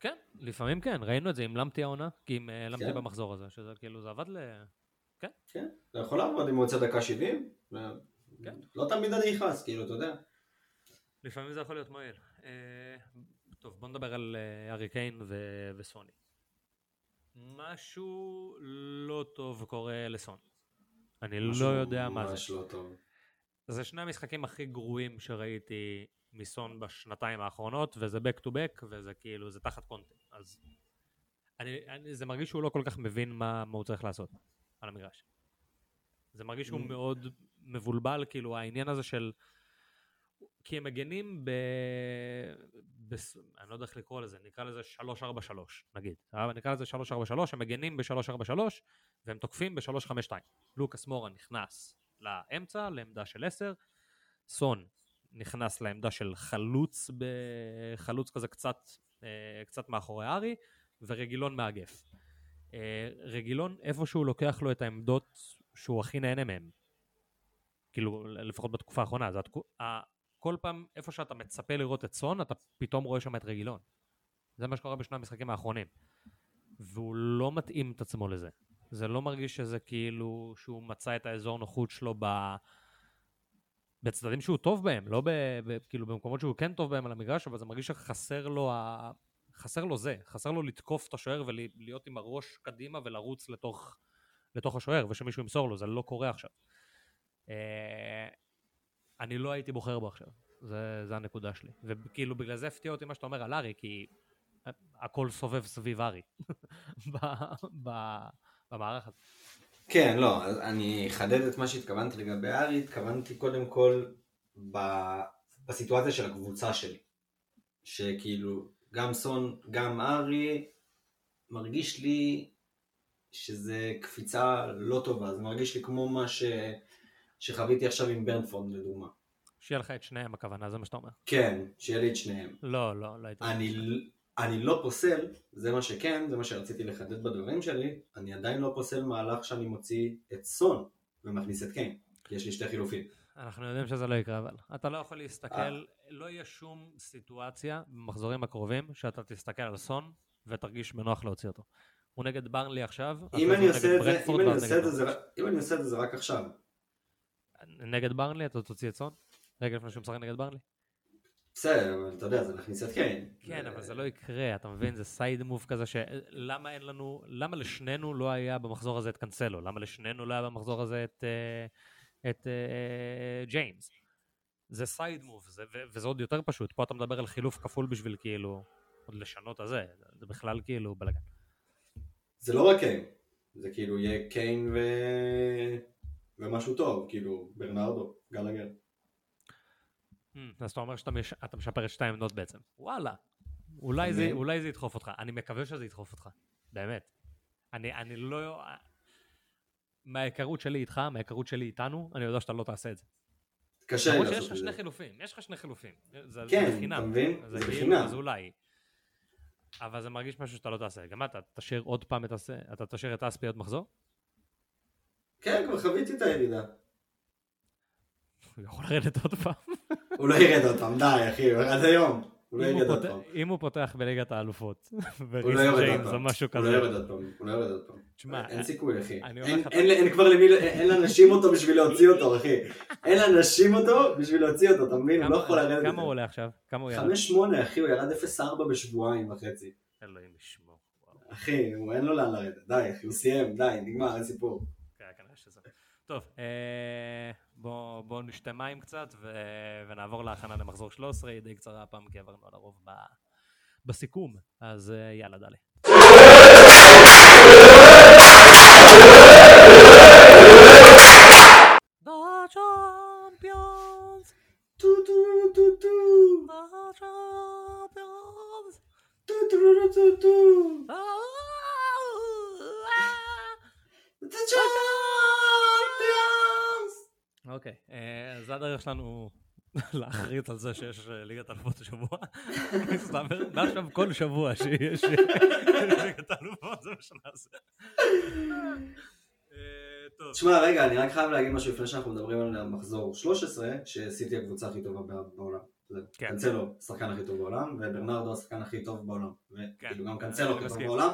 כן, לפעמים כן, ראינו את זה עם למטי העונה, כי עם אה, כן. במחזור הזה, שזה כאילו, זה עבד ל... כן, זה יכול לעבוד אם הוא יוצא דקה 70. ו- כן. לא תמיד אני נכנס, כאילו, אתה יודע. לפעמים זה יכול להיות מועיל. אה, טוב, בוא נדבר על אה, ארי קיין ו- וסוני. משהו לא טוב קורה לסון. אני לא יודע מה זה. ממש לא טוב. זה שני המשחקים הכי גרועים שראיתי מסון בשנתיים האחרונות, וזה back to back, וזה כאילו, זה תחת קונטה. אז אני, אני, זה מרגיש שהוא לא כל כך מבין מה, מה הוא צריך לעשות על המגרש. זה מרגיש שהוא. מאוד מבולבל, כאילו העניין הזה של... כי הם מגנים ב... ב... אני לא יודע איך לקרוא לזה, נקרא לזה 343 נגיד. אבל נקרא לזה 343, הם מגנים ב-343 והם תוקפים ב-352. לוקאס מורה נכנס לאמצע, לעמדה של 10, סון נכנס לעמדה של חלוץ, חלוץ כזה קצת, אה, קצת מאחורי ארי, וגילון מאגף. אה, רגילון איפשהו לוקח לו את העמדות שהוא הכי נהנה מהן. כאילו, לפחות בתקופה האחרונה. זה התקו... כל פעם, איפה שאתה מצפה לראות את סון, אתה פתאום רואה שם את רגילון. זה מה שקורה בשני המשחקים האחרונים. והוא לא מתאים את עצמו לזה. זה לא מרגיש שזה כאילו שהוא מצא את האזור נוחות שלו ב... בצדדים שהוא טוב בהם, לא ב... ב... כאילו במקומות שהוא כן טוב בהם על המגרש, אבל זה מרגיש שחסר לו ה... חסר לו זה, חסר לו לתקוף את השוער ולהיות עם הראש קדימה ולרוץ לתוך, לתוך השוער ושמישהו ימסור לו, זה לא קורה עכשיו. אה, אני לא הייתי בוחר בו עכשיו, זה, זה הנקודה שלי. וכאילו בגלל זה הפתיע אותי מה שאתה אומר על ארי, כי הכל סובב סביב ארי במערך הזה. כן, לא, אני אחדד את מה שהתכוונתי לגבי ארי, התכוונתי קודם כל ב... בסיטואציה של הקבוצה שלי. שכאילו, גם סון, גם ארי, מרגיש לי שזה קפיצה לא טובה, זה מרגיש לי כמו מה ש... שחוויתי עכשיו עם ברנפורד לדוגמה. שיהיה לך את שניהם הכוונה, זה מה שאתה אומר. כן, שיהיה לי את שניהם. לא, לא, לא הייתי... אני, אני לא פוסל, זה מה שכן, זה מה שרציתי לחדד בדברים שלי, אני עדיין לא פוסל מהלך שאני מוציא את סון ומכניס את קיין, כי יש לי שתי חילופים. אנחנו יודעים שזה לא יקרה אבל. אתה לא יכול להסתכל, אה. לא יהיה שום סיטואציה במחזורים הקרובים שאתה תסתכל על סון ותרגיש בנוח להוציא אותו. הוא נגד ברנלי עכשיו, אם אני עושה את זה, אם אני עושה את זה, זה רק עכשיו. נגד ברנלי אתה תוציא את סון? רגע לפני שהוא משחק נגד ברנלי? בסדר, אבל אתה יודע, זה להכניס את קיין. כן, אבל זה לא יקרה, אתה מבין? זה side move כזה שלמה אין לנו, למה לשנינו לא היה במחזור הזה את קאנסלו? למה לשנינו לא היה במחזור הזה את, אה, את אה, ג'יימס? זה side move, וזה עוד יותר פשוט. פה אתה מדבר על חילוף כפול בשביל כאילו, עוד לשנות הזה, זה בכלל כאילו בלגן. זה לא רק קיין, זה כאילו יהיה קיין ו... ומשהו טוב, כאילו ברנרדו, גלגר. Mm, אז אתה אומר שאתה משפר את שתי העמדות בעצם. וואלה, אולי זה, אולי זה ידחוף אותך. אני מקווה שזה ידחוף אותך, באמת. אני, אני לא... מההיכרות שלי איתך, מההיכרות שלי איתנו, אני יודע שאתה לא תעשה את זה. קשה לי לעשות את זה. יש לך שני חילופים, יש לך שני חילופים. זה, כן, זה אתה מבין? זה בחינם. אז אולי. אבל זה מרגיש משהו שאתה לא תעשה. גם אתה תשאיר עוד פעם את אתה תשאיר את אספי עוד מחזור? כן, כבר חוויתי את הירידה. הוא יכול לרדת עוד פעם. הוא לא ירד עוד פעם, די אחי, עד היום. הוא לא ירד עוד פעם. אם הוא פותח בליגת האלופות, הוא לא יורד עוד פעם. הוא לא יורד עוד פעם, הוא לא יורד עוד פעם. תשמע, אין סיכוי אחי. אין כבר למי, אין לאנשים אותו בשביל להוציא אותו אחי. אין לאנשים אותו בשביל להוציא אותו, אתה מבין? הוא לא יכול לרדת. כמה הוא עולה עכשיו? כמה הוא ירד? 5-8 אחי, הוא ירד 0-4 בשבועיים וחצי. אלוהים ישמור. אחי, אין לו לאן לרדת. די אחי, הוא סיים, די, נגמר, אין סיפור. כן, כנראה שזה. טוב, אה, בואו בוא נשתה מים קצת ו... ונעבור להכנה למחזור 13, היא די קצרה הפעם כי עברנו על הרוב ב... בסיכום, אז אה, יאללה דלי. The אוקיי, אה, אז הדרך שלנו להחריט על זה שיש אה, ליגת אלופות השבוע. מעכשיו כל שבוע שיש ליגת אלופות זה מה שנעשה. אה, תשמע רגע אני רק חייב להגיד משהו לפני שאנחנו מדברים על מחזור 13 שסיטי הקבוצה הכי טובה בעולם. כן. קנצלו השחקן הכי טוב בעולם וברנרדו השחקן הכי טוב בעולם. כן. וכאילו גם קנצלו הכי טוב בעולם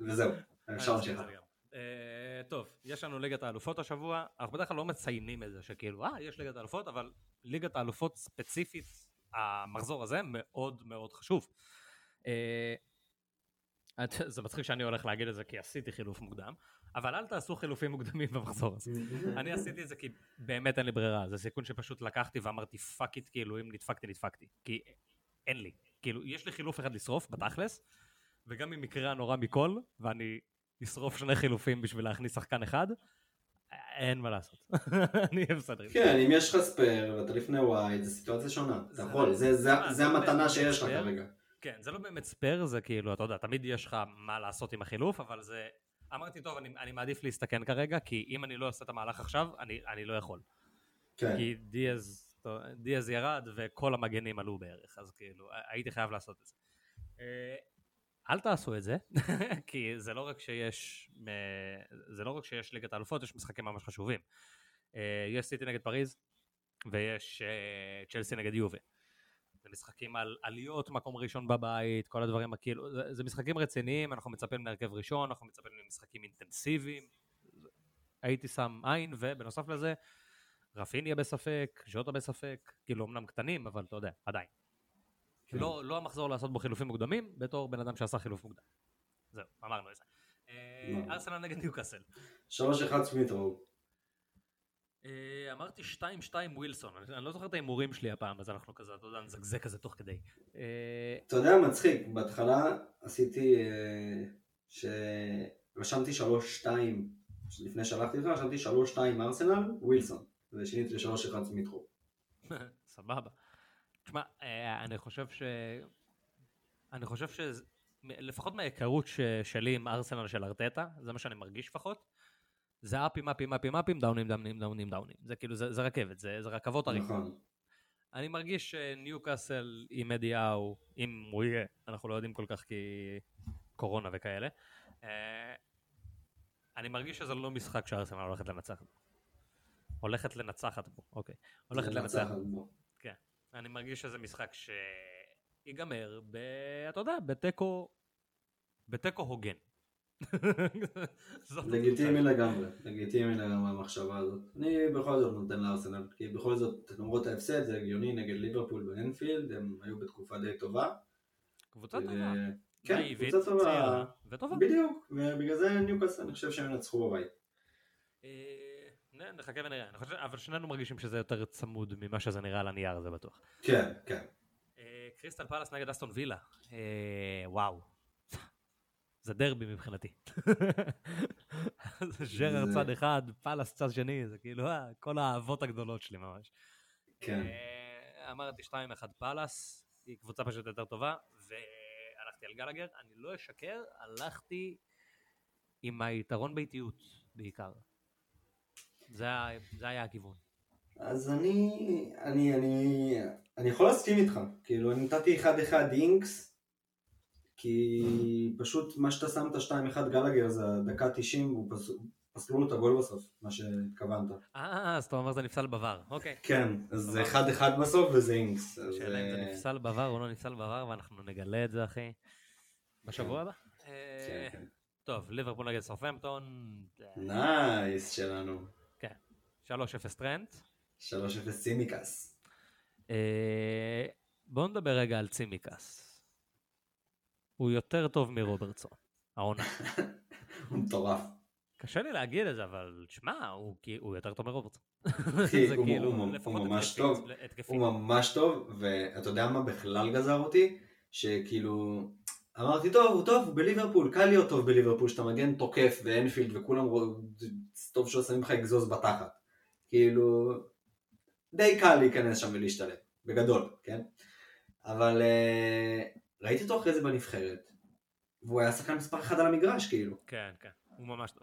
וזהו. אפשר להמשיך. טוב, יש לנו ליגת האלופות השבוע, אנחנו בדרך כלל לא מציינים את זה, שכאילו, אה, יש ליגת האלופות, אבל ליגת האלופות ספציפית, המחזור הזה מאוד מאוד חשוב. אה, זה מצחיק שאני הולך להגיד את זה כי עשיתי חילוף מוקדם, אבל אל תעשו חילופים מוקדמים במחזור הזה. אני עשיתי את זה כי באמת אין לי ברירה, זה סיכון שפשוט לקחתי ואמרתי fuck it, כאילו אם נדפקתי נדפקתי, כי אין לי. כאילו, יש לי חילוף אחד לשרוף, בתכלס, וגם אם יקרה הנורא מכל, ואני לשרוף שני חילופים בשביל להכניס שחקן אחד, אין מה לעשות, אני אהיה בסדר. כן, אם יש לך spare ואתה לפני וואי, זו סיטואציה שונה, אתה יכול, זה המתנה שיש לך כרגע. כן, זה לא באמת spare, זה כאילו, אתה יודע, תמיד יש לך מה לעשות עם החילוף, אבל זה... אמרתי, טוב, אני, אני מעדיף להסתכן כרגע, כי אם אני לא אעשה את המהלך עכשיו, אני, אני לא יכול. כן. כי דיאז, דיאז ירד וכל המגנים עלו בערך, אז כאילו, הייתי חייב לעשות את זה. אה, אל תעשו את זה, כי זה לא רק שיש, זה לא רק שיש ליגת האלופות, יש משחקים ממש חשובים. אה, יש סיטי נגד פריז, ויש uh, צ'לסי נגד יובה. זה משחקים על עליות, מקום ראשון בבית, כל הדברים הכאילו, זה, זה משחקים רציניים, אנחנו מצפים להרכב ראשון, אנחנו מצפים למשחקים אינטנסיביים. הייתי שם עין, ובנוסף לזה, רפיניה בספק, ז'וטה בספק, כאילו אמנם קטנים, אבל אתה יודע, עדיין. לא, לא המחזור לעשות בו חילופים מוקדמים, בתור בן אדם שעשה חילוף מוקדם. זהו, אמרנו את זה. אה, לא. ארסנל נגד ניוקאסל. 3-1 סמית'רו. אה, אמרתי 2-2 ווילסון, אני לא זוכר את ההימורים שלי הפעם, אז אנחנו כזה, אתה יודע, נזגזג כזה תוך כדי. אה, אתה יודע, מצחיק, בהתחלה עשיתי, שרשמתי 3-2, לפני שהלכתי לך, רשמתי 3-2 ארסנל, ווילסון, ושיניתי ל-3-1 סמית'רו. סבבה. תשמע, אה, אני חושב ש... אני חושב ש... לפחות מההיכרות ש- שלי עם ארסנל של ארטטה, זה מה שאני מרגיש לפחות, זה אפים, אפים, אפים, אפים, דאונים, דאונים, דאונים, דאונים. זה כאילו, זה, זה רכבת, זה, זה רכבות הרים. נכון. אני מרגיש שניוקאסל עם אדיהו, אם הוא יהיה, אנחנו לא יודעים כל כך כי קורונה וכאלה, אה, אני מרגיש שזה לא משחק שארסנל הולכת לנצח בו. הולכת לנצחת בו, אוקיי. הולכת זה לנצח לנצח בו. אני מרגיש שזה משחק שיגמר ב... אתה יודע, בתיקו... בתיקו הוגן. לגיטימי לגמרי, לגיטימי לגמרי המחשבה הזאת. אני בכל זאת נותן לארסנל, כי בכל זאת, למרות ההפסד, זה הגיוני נגד ליברפול באנפילד, הם היו בתקופה די טובה. קבוצה טובה. כן, קבוצה טובה. בדיוק, ובגלל זה ניוקאסל, אני חושב שהם ינצחו בבית. נ- נחכה ונראה. אני חושב- אבל שנינו מרגישים שזה יותר צמוד ממה שזה נראה על הנייר, זה בטוח. כן, כן. אה, קריסטל פלאס נגד אסטון וילה. אה, וואו. זה דרבי מבחינתי. זה ז'רר צד אחד, פלאס צד שני, זה כאילו אה, כל האהבות הגדולות שלי ממש. כן. אה, אמרתי 2-1 פאלאס, היא קבוצה פשוט יותר טובה, והלכתי על גלגר, אני לא אשקר, הלכתי עם היתרון באיטיות בעיקר. זה זה היה הכיוון. אז אני, אני, אני, אני יכול להסכים איתך, כאילו אני נתתי 1-1 אינקס, כי פשוט מה שאתה שמת 2-1 גלגר זה דקה 90, הוא פס, פסלו לו את הגול בסוף, מה שהתכוונת. אה, אז אתה אומר זה נפסל בבר, אוקיי. כן, אז זה סבבה. 1-1 בסוף וזה אינקס. השאלה אם זה אה, נפסל בבר או לא נפסל בבר, ואנחנו נגלה את זה, אחי. בשבוע הבא. אה, כן, כן. טוב, ליברפול נגד סרפמפטון, אה, נייס שלנו. 3-0 טרנט. 3-0 סימיקס. אה, בואו נדבר רגע על צימקס. הוא יותר טוב מרוברטסון, העונה. הוא מטורף. קשה לי להגיד את זה, אבל שמע, הוא, יותר טוב מרוברטסון. הוא- כאילו, הוא- הוא לפחות ממש טוב. הוא ממש טוב, ואתה יודע מה בכלל גזר אותי? שכאילו, אמרתי, טוב, הוא טוב, הוא בליברפול, קל להיות טוב בליברפול, שאתה מגן תוקף ואנפילד וכולם, טוב שעושים לך אגזוז בתחת. כאילו, די קל להיכנס שם ולהשתלט, בגדול, כן? אבל אה, ראיתי אותו אחרי זה בנבחרת, והוא היה שחקן מספר אחד על המגרש, כאילו. כן, כן, הוא ממש טוב.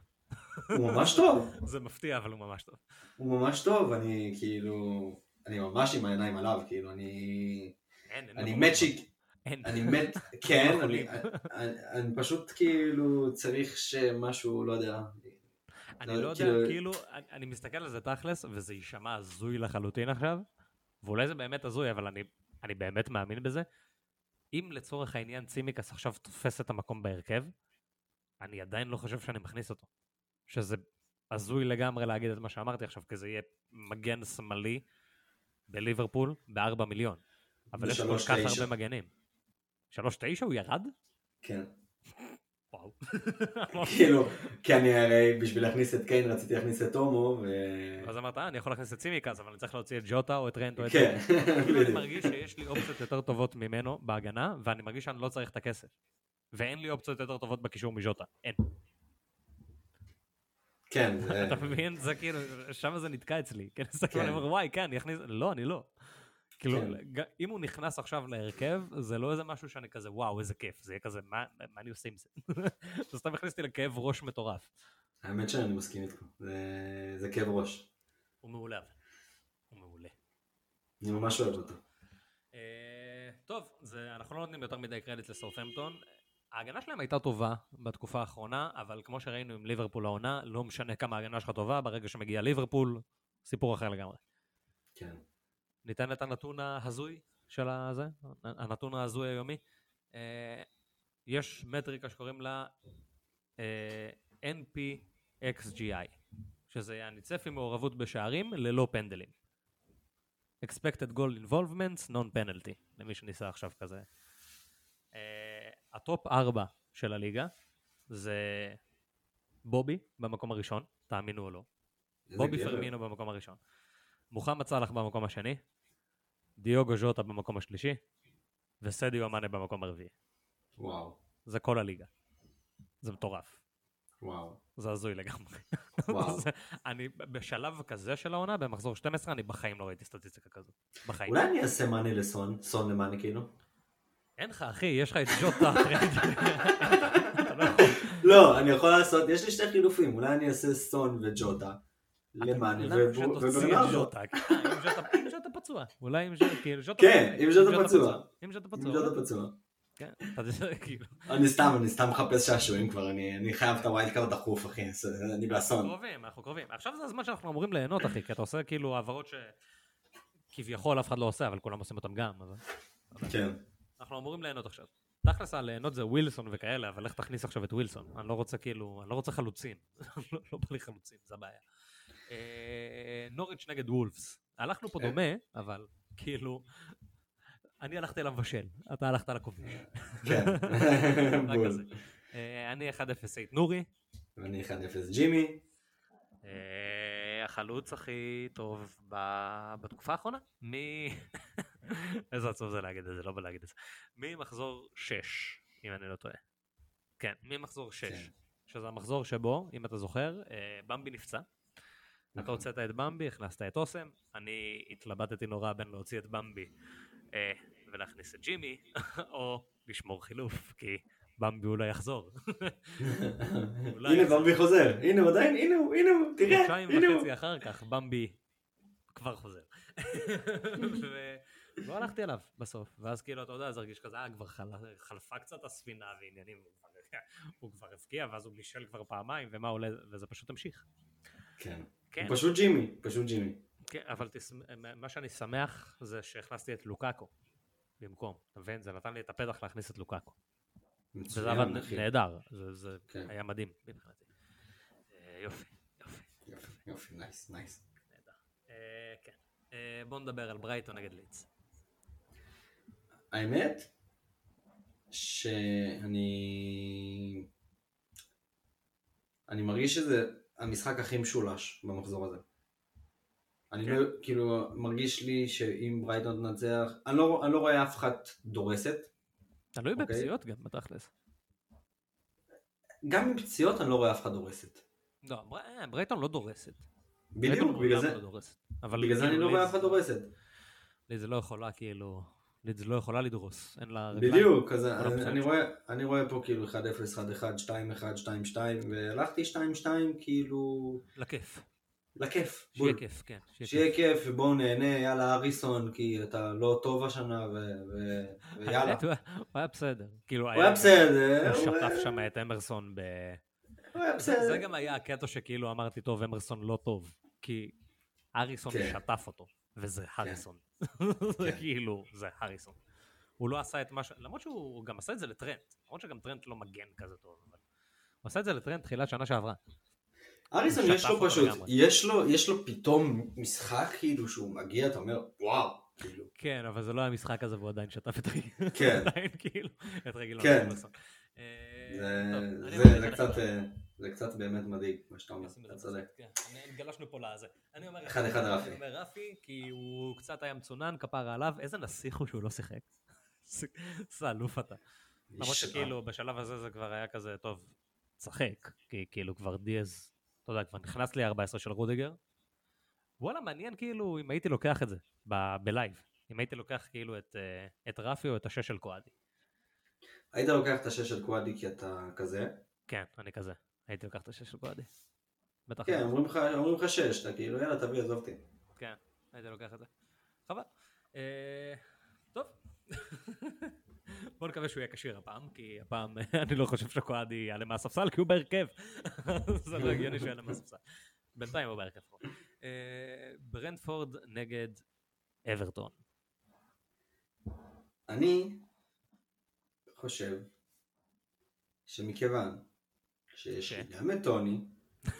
הוא ממש טוב, זה מפתיע, אבל הוא ממש טוב. הוא ממש טוב, אני כאילו, אני ממש עם העיניים עליו, כאילו, אני... אין, אין אני מת. ש... אני מת, כן, אני, יכולים. אני, אני פשוט כאילו צריך שמשהו, לא יודע, אני לא, לא יודע, כאילו- אני, מסתכל על זה תכלס, וזה יישמע הזוי לחלוטין עכשיו, ואולי זה באמת הזוי, אבל אני, אני באמת מאמין בזה. אם לצורך העניין צימקס עכשיו תופס את המקום בהרכב, אני עדיין לא חושב שאני מכניס אותו. שזה הזוי לגמרי להגיד את מה שאמרתי עכשיו, כי זה יהיה מגן שמאלי בליברפול בארבע מיליון. אבל יש כל כך. הרבה מגנים. שלוש תשע הוא ירד? כן, וואו. כאילו, כי אני הרי בשביל להכניס את קיין רציתי להכניס את הומו, ו... אז אמרת, אה, אני יכול להכניס את צימקס, אבל אני צריך להוציא את ג'וטה או את רנט או את... כן, כאילו אני. מרגיש שיש לי אופציות יותר טובות ממנו בהגנה, ואני מרגיש שאני לא צריך את הכסף. ואין לי אופציות יותר טובות בקישור מז'וטה. אין. כן, זה- אתה מבין? זה כאילו, שם זה נתקע אצלי. כן, מסתכל, כן. אני אומר, וואי, כן, אני אכניס... לא, אני לא. כאילו, כן. אם הוא נכנס עכשיו להרכב, זה לא איזה משהו שאני כזה, וואו, איזה כיף. זה יהיה כזה, מה מה אני עושה עם זה? זה סתם הכניס אותי לכאב ראש מטורף. האמת שאני מסכים איתך, זה- זה כאב ראש, הוא מעולה. הוא מעולה. אני ממש אוהב אותו. אה, טוב, זה, אנחנו לא נותנים יותר מדי קרדיט לסרפמפטון. ההגנה שלהם הייתה טובה בתקופה האחרונה, אבל כמו שראינו עם ליברפול העונה, לא משנה כמה ההגנה שלך טובה, ברגע שמגיע ליברפול, סיפור אחר לגמרי. כן. ניתן את הנתון ההזוי של הזה, הנתון ההזוי היומי. אה, יש מטריקה שקוראים לה אה, NPXGI, שזה יעני צפי מעורבות בשערים ללא פנדלים. expected goal involvements, non-penalty, למי שניסה עכשיו כזה. Uh, ה top 4 של הליגה זה בובי במקום הראשון, תאמינו או לא. בובי. פירמינו במקום הראשון. מוחמד סאלח במקום השני, דיוגו ז'וטה במקום השלישי, וסדיו אמאנה במקום הרביעי. וואו. זה כל הליגה. זה מטורף. וואו. זה הזוי לגמרי. אני בשלב כזה של העונה, במחזור 12, אני בחיים לא ראיתי סטטיסטיקה כזאת. בחיים. אולי אני אעשה מאני לסון, סון למאני כאילו? אין לך, אחי, יש לך את ג'וטה. לא, לא, אני יכול לעשות, יש לי שתי חילופים, אולי אני אעשה סון וג'וטה. למאני וברנרדו. אה, אם ז'וטה פצוע. אולי אם ז'וטה, כאילו, כן, אם ז'וטה פצוע. אם ז'וטה פצוע. כן, כאילו. אני סתם, אני סתם מחפש שעשועים כבר, אני חייב את ה wild card דחוף, אחי, אני באסון. אנחנו קרובים, אנחנו קרובים. עכשיו זה הזמן שאנחנו אמורים ליהנות, אחי, כי אתה עושה כאילו העברות שכביכול אף אחד לא עושה, אבל כולם עושים אותם גם. כן. אנחנו אמורים ליהנות עכשיו. תכלס הליהנות זה ווילסון וכאלה, אבל איך תכניס עכשיו את ווילסון? אני לא רוצה כאילו, אני לא רוצה חלוצים. לא, לא בא לי חלוצים, זה הבעיה. אה, נוריץ' נגד וולפס. הלכנו פה אה. דומה, אבל כאילו, אני הלכתי למבשל, אתה הלכת לכובש. כן, בול. אה, אני 1-0 אייט נורי. ואני 1-0 ג'ימי. החלוץ הכי טוב בתקופה האחרונה? מי... איזה עצוב זה להגיד את זה, לא בא להגיד את זה. ממחזור 6, אם אני לא טועה. כן, ממחזור 6. כן. שזה המחזור שבו, אם אתה זוכר, במבי נפצע. אתה נכון. הוצאת את במבי, הכנסת את אוסם, אני התלבטתי נורא בין להוציא את במבי אה, ולהכניס את ג'ימי, או לשמור חילוף, כי במבי אולי יחזור. הנה במבי חוזר, הנה הוא עדיין, הנה הוא, הנה הוא, תראה, הנה הוא. חודשיים וחצי אחר כך במבי כבר חוזר. ולא הלכתי עליו בסוף, ואז כאילו, אתה יודע, זה הרגיש כזה, אה, כבר חלפה קצת הספינה ועניינים, הוא כבר הבקיע, ואז הוא בישל כבר פעמיים, ומה עולה, וזה פשוט המשיך. כן. כן. פשוט ג'ימי, פשוט ג'ימי. כן, אבל תס... מה שאני שמח זה שהכנסתי את לוקאקו במקום, אתה מבין? זה נתן לי את הפתח להכניס את לוקאקו. מצוין, עבד נהדר, זה, זה כן. היה מדהים מבחינתי. אה, יופי, יופי. יופי, יופי, nice, nice. נהדר. אה, כן. אה, בוא נדבר על ברייטון נגד לידס. האמת, שאני... אני מרגיש שזה המשחק הכי משולש במחזור הזה. אני כן. לא, כאילו, מרגיש לי שאם ברייטון תנצח, אני לא, אני לא רואה אף אחת דורסת. תלוי אוקיי? בפציעות גם, בתכלס. גם עם פציעות אני לא רואה אף אחד דורסת. לא, אה, ברייטון לא דורסת. בדיוק, בגלל זה, לא בגלל זה אני לא רואה אף אחד דורסת. לי זה לא יכולה כאילו, לידס לא יכולה לדרוס, אין לה רגליים. בדיוק, אז אני, אני, רואה, אני רואה פה כאילו 1-0, 1-1, 2-1, 2-2, והלכתי 2-2 כאילו... לכיף. לכיף. שיהיה כיף, כן. שיהיה כיף, ובואו נהנה, יאללה אריסון, כי אתה לא טוב השנה, ויאללה. הוא היה בסדר. כאילו, הוא היה בסדר. הוא שטף שם את אמרסון ב... הוא היה בסדר. זה גם היה הקטע שכאילו אמרתי, טוב, אמרסון לא טוב, כי אריסון כן. שטף אותו, וזה כן. הריסון. זה כן. כאילו, זה הריסון. הוא לא עשה את מה ש... למרות שהוא גם עשה את זה לטרנט, למרות שגם טרנט לא מגן כזה טוב, אבל... הוא עשה את זה לטרנט תחילת שנה שעברה. אריסון יש לו פשוט, יש לו, יש לו פתאום משחק כאילו שהוא מגיע, אתה אומר, וואו, כאילו. כן, אבל זה לא היה משחק הזה והוא עדיין שטף את רגל. כן. עדיין כאילו, את רגל. כן. אה, זה קצת... זה קצת באמת מדאיג, מה שאתה אומר, אתה צודק. כן, גלשנו פה לזה. אני אומר אחד אחד רפי. אני אומר רפי, כי הוא קצת היה מצונן, כפרה עליו, איזה נסיך הוא שהוא לא שיחק. איזה אלוף אתה. למרות שכאילו בשלב הזה זה כבר היה כזה, טוב, צחק, כי כאילו כבר דיאז, אתה יודע, כבר נכנס לי 14 של רודיגר. וואלה, מעניין כאילו אם הייתי לוקח את זה בלייב. אם הייתי לוקח כאילו את, אה, את רפי או את השש של קואדי. היית לוקח את השש של קואדי כי אתה כזה? כן, אני כזה. הייתי לוקח את השש של גואדי. בטח. כן, אומרים לך, אומרים לך שש, אתה כאילו, יאללה, תביא, עזוב אותי. כן, הייתי לוקח את זה. חבל. אה, טוב. בוא נקווה שהוא יהיה כשיר הפעם, כי הפעם אני לא חושב שקואדי יעלה מהספסל, כי הוא בהרכב. זה לא הגיוני שהוא יעלה מהספסל. בינתיים הוא בהרכב. אה, ברנדפורד נגד אברטון. אני חושב שמכיוון שיש ש- גם את טוני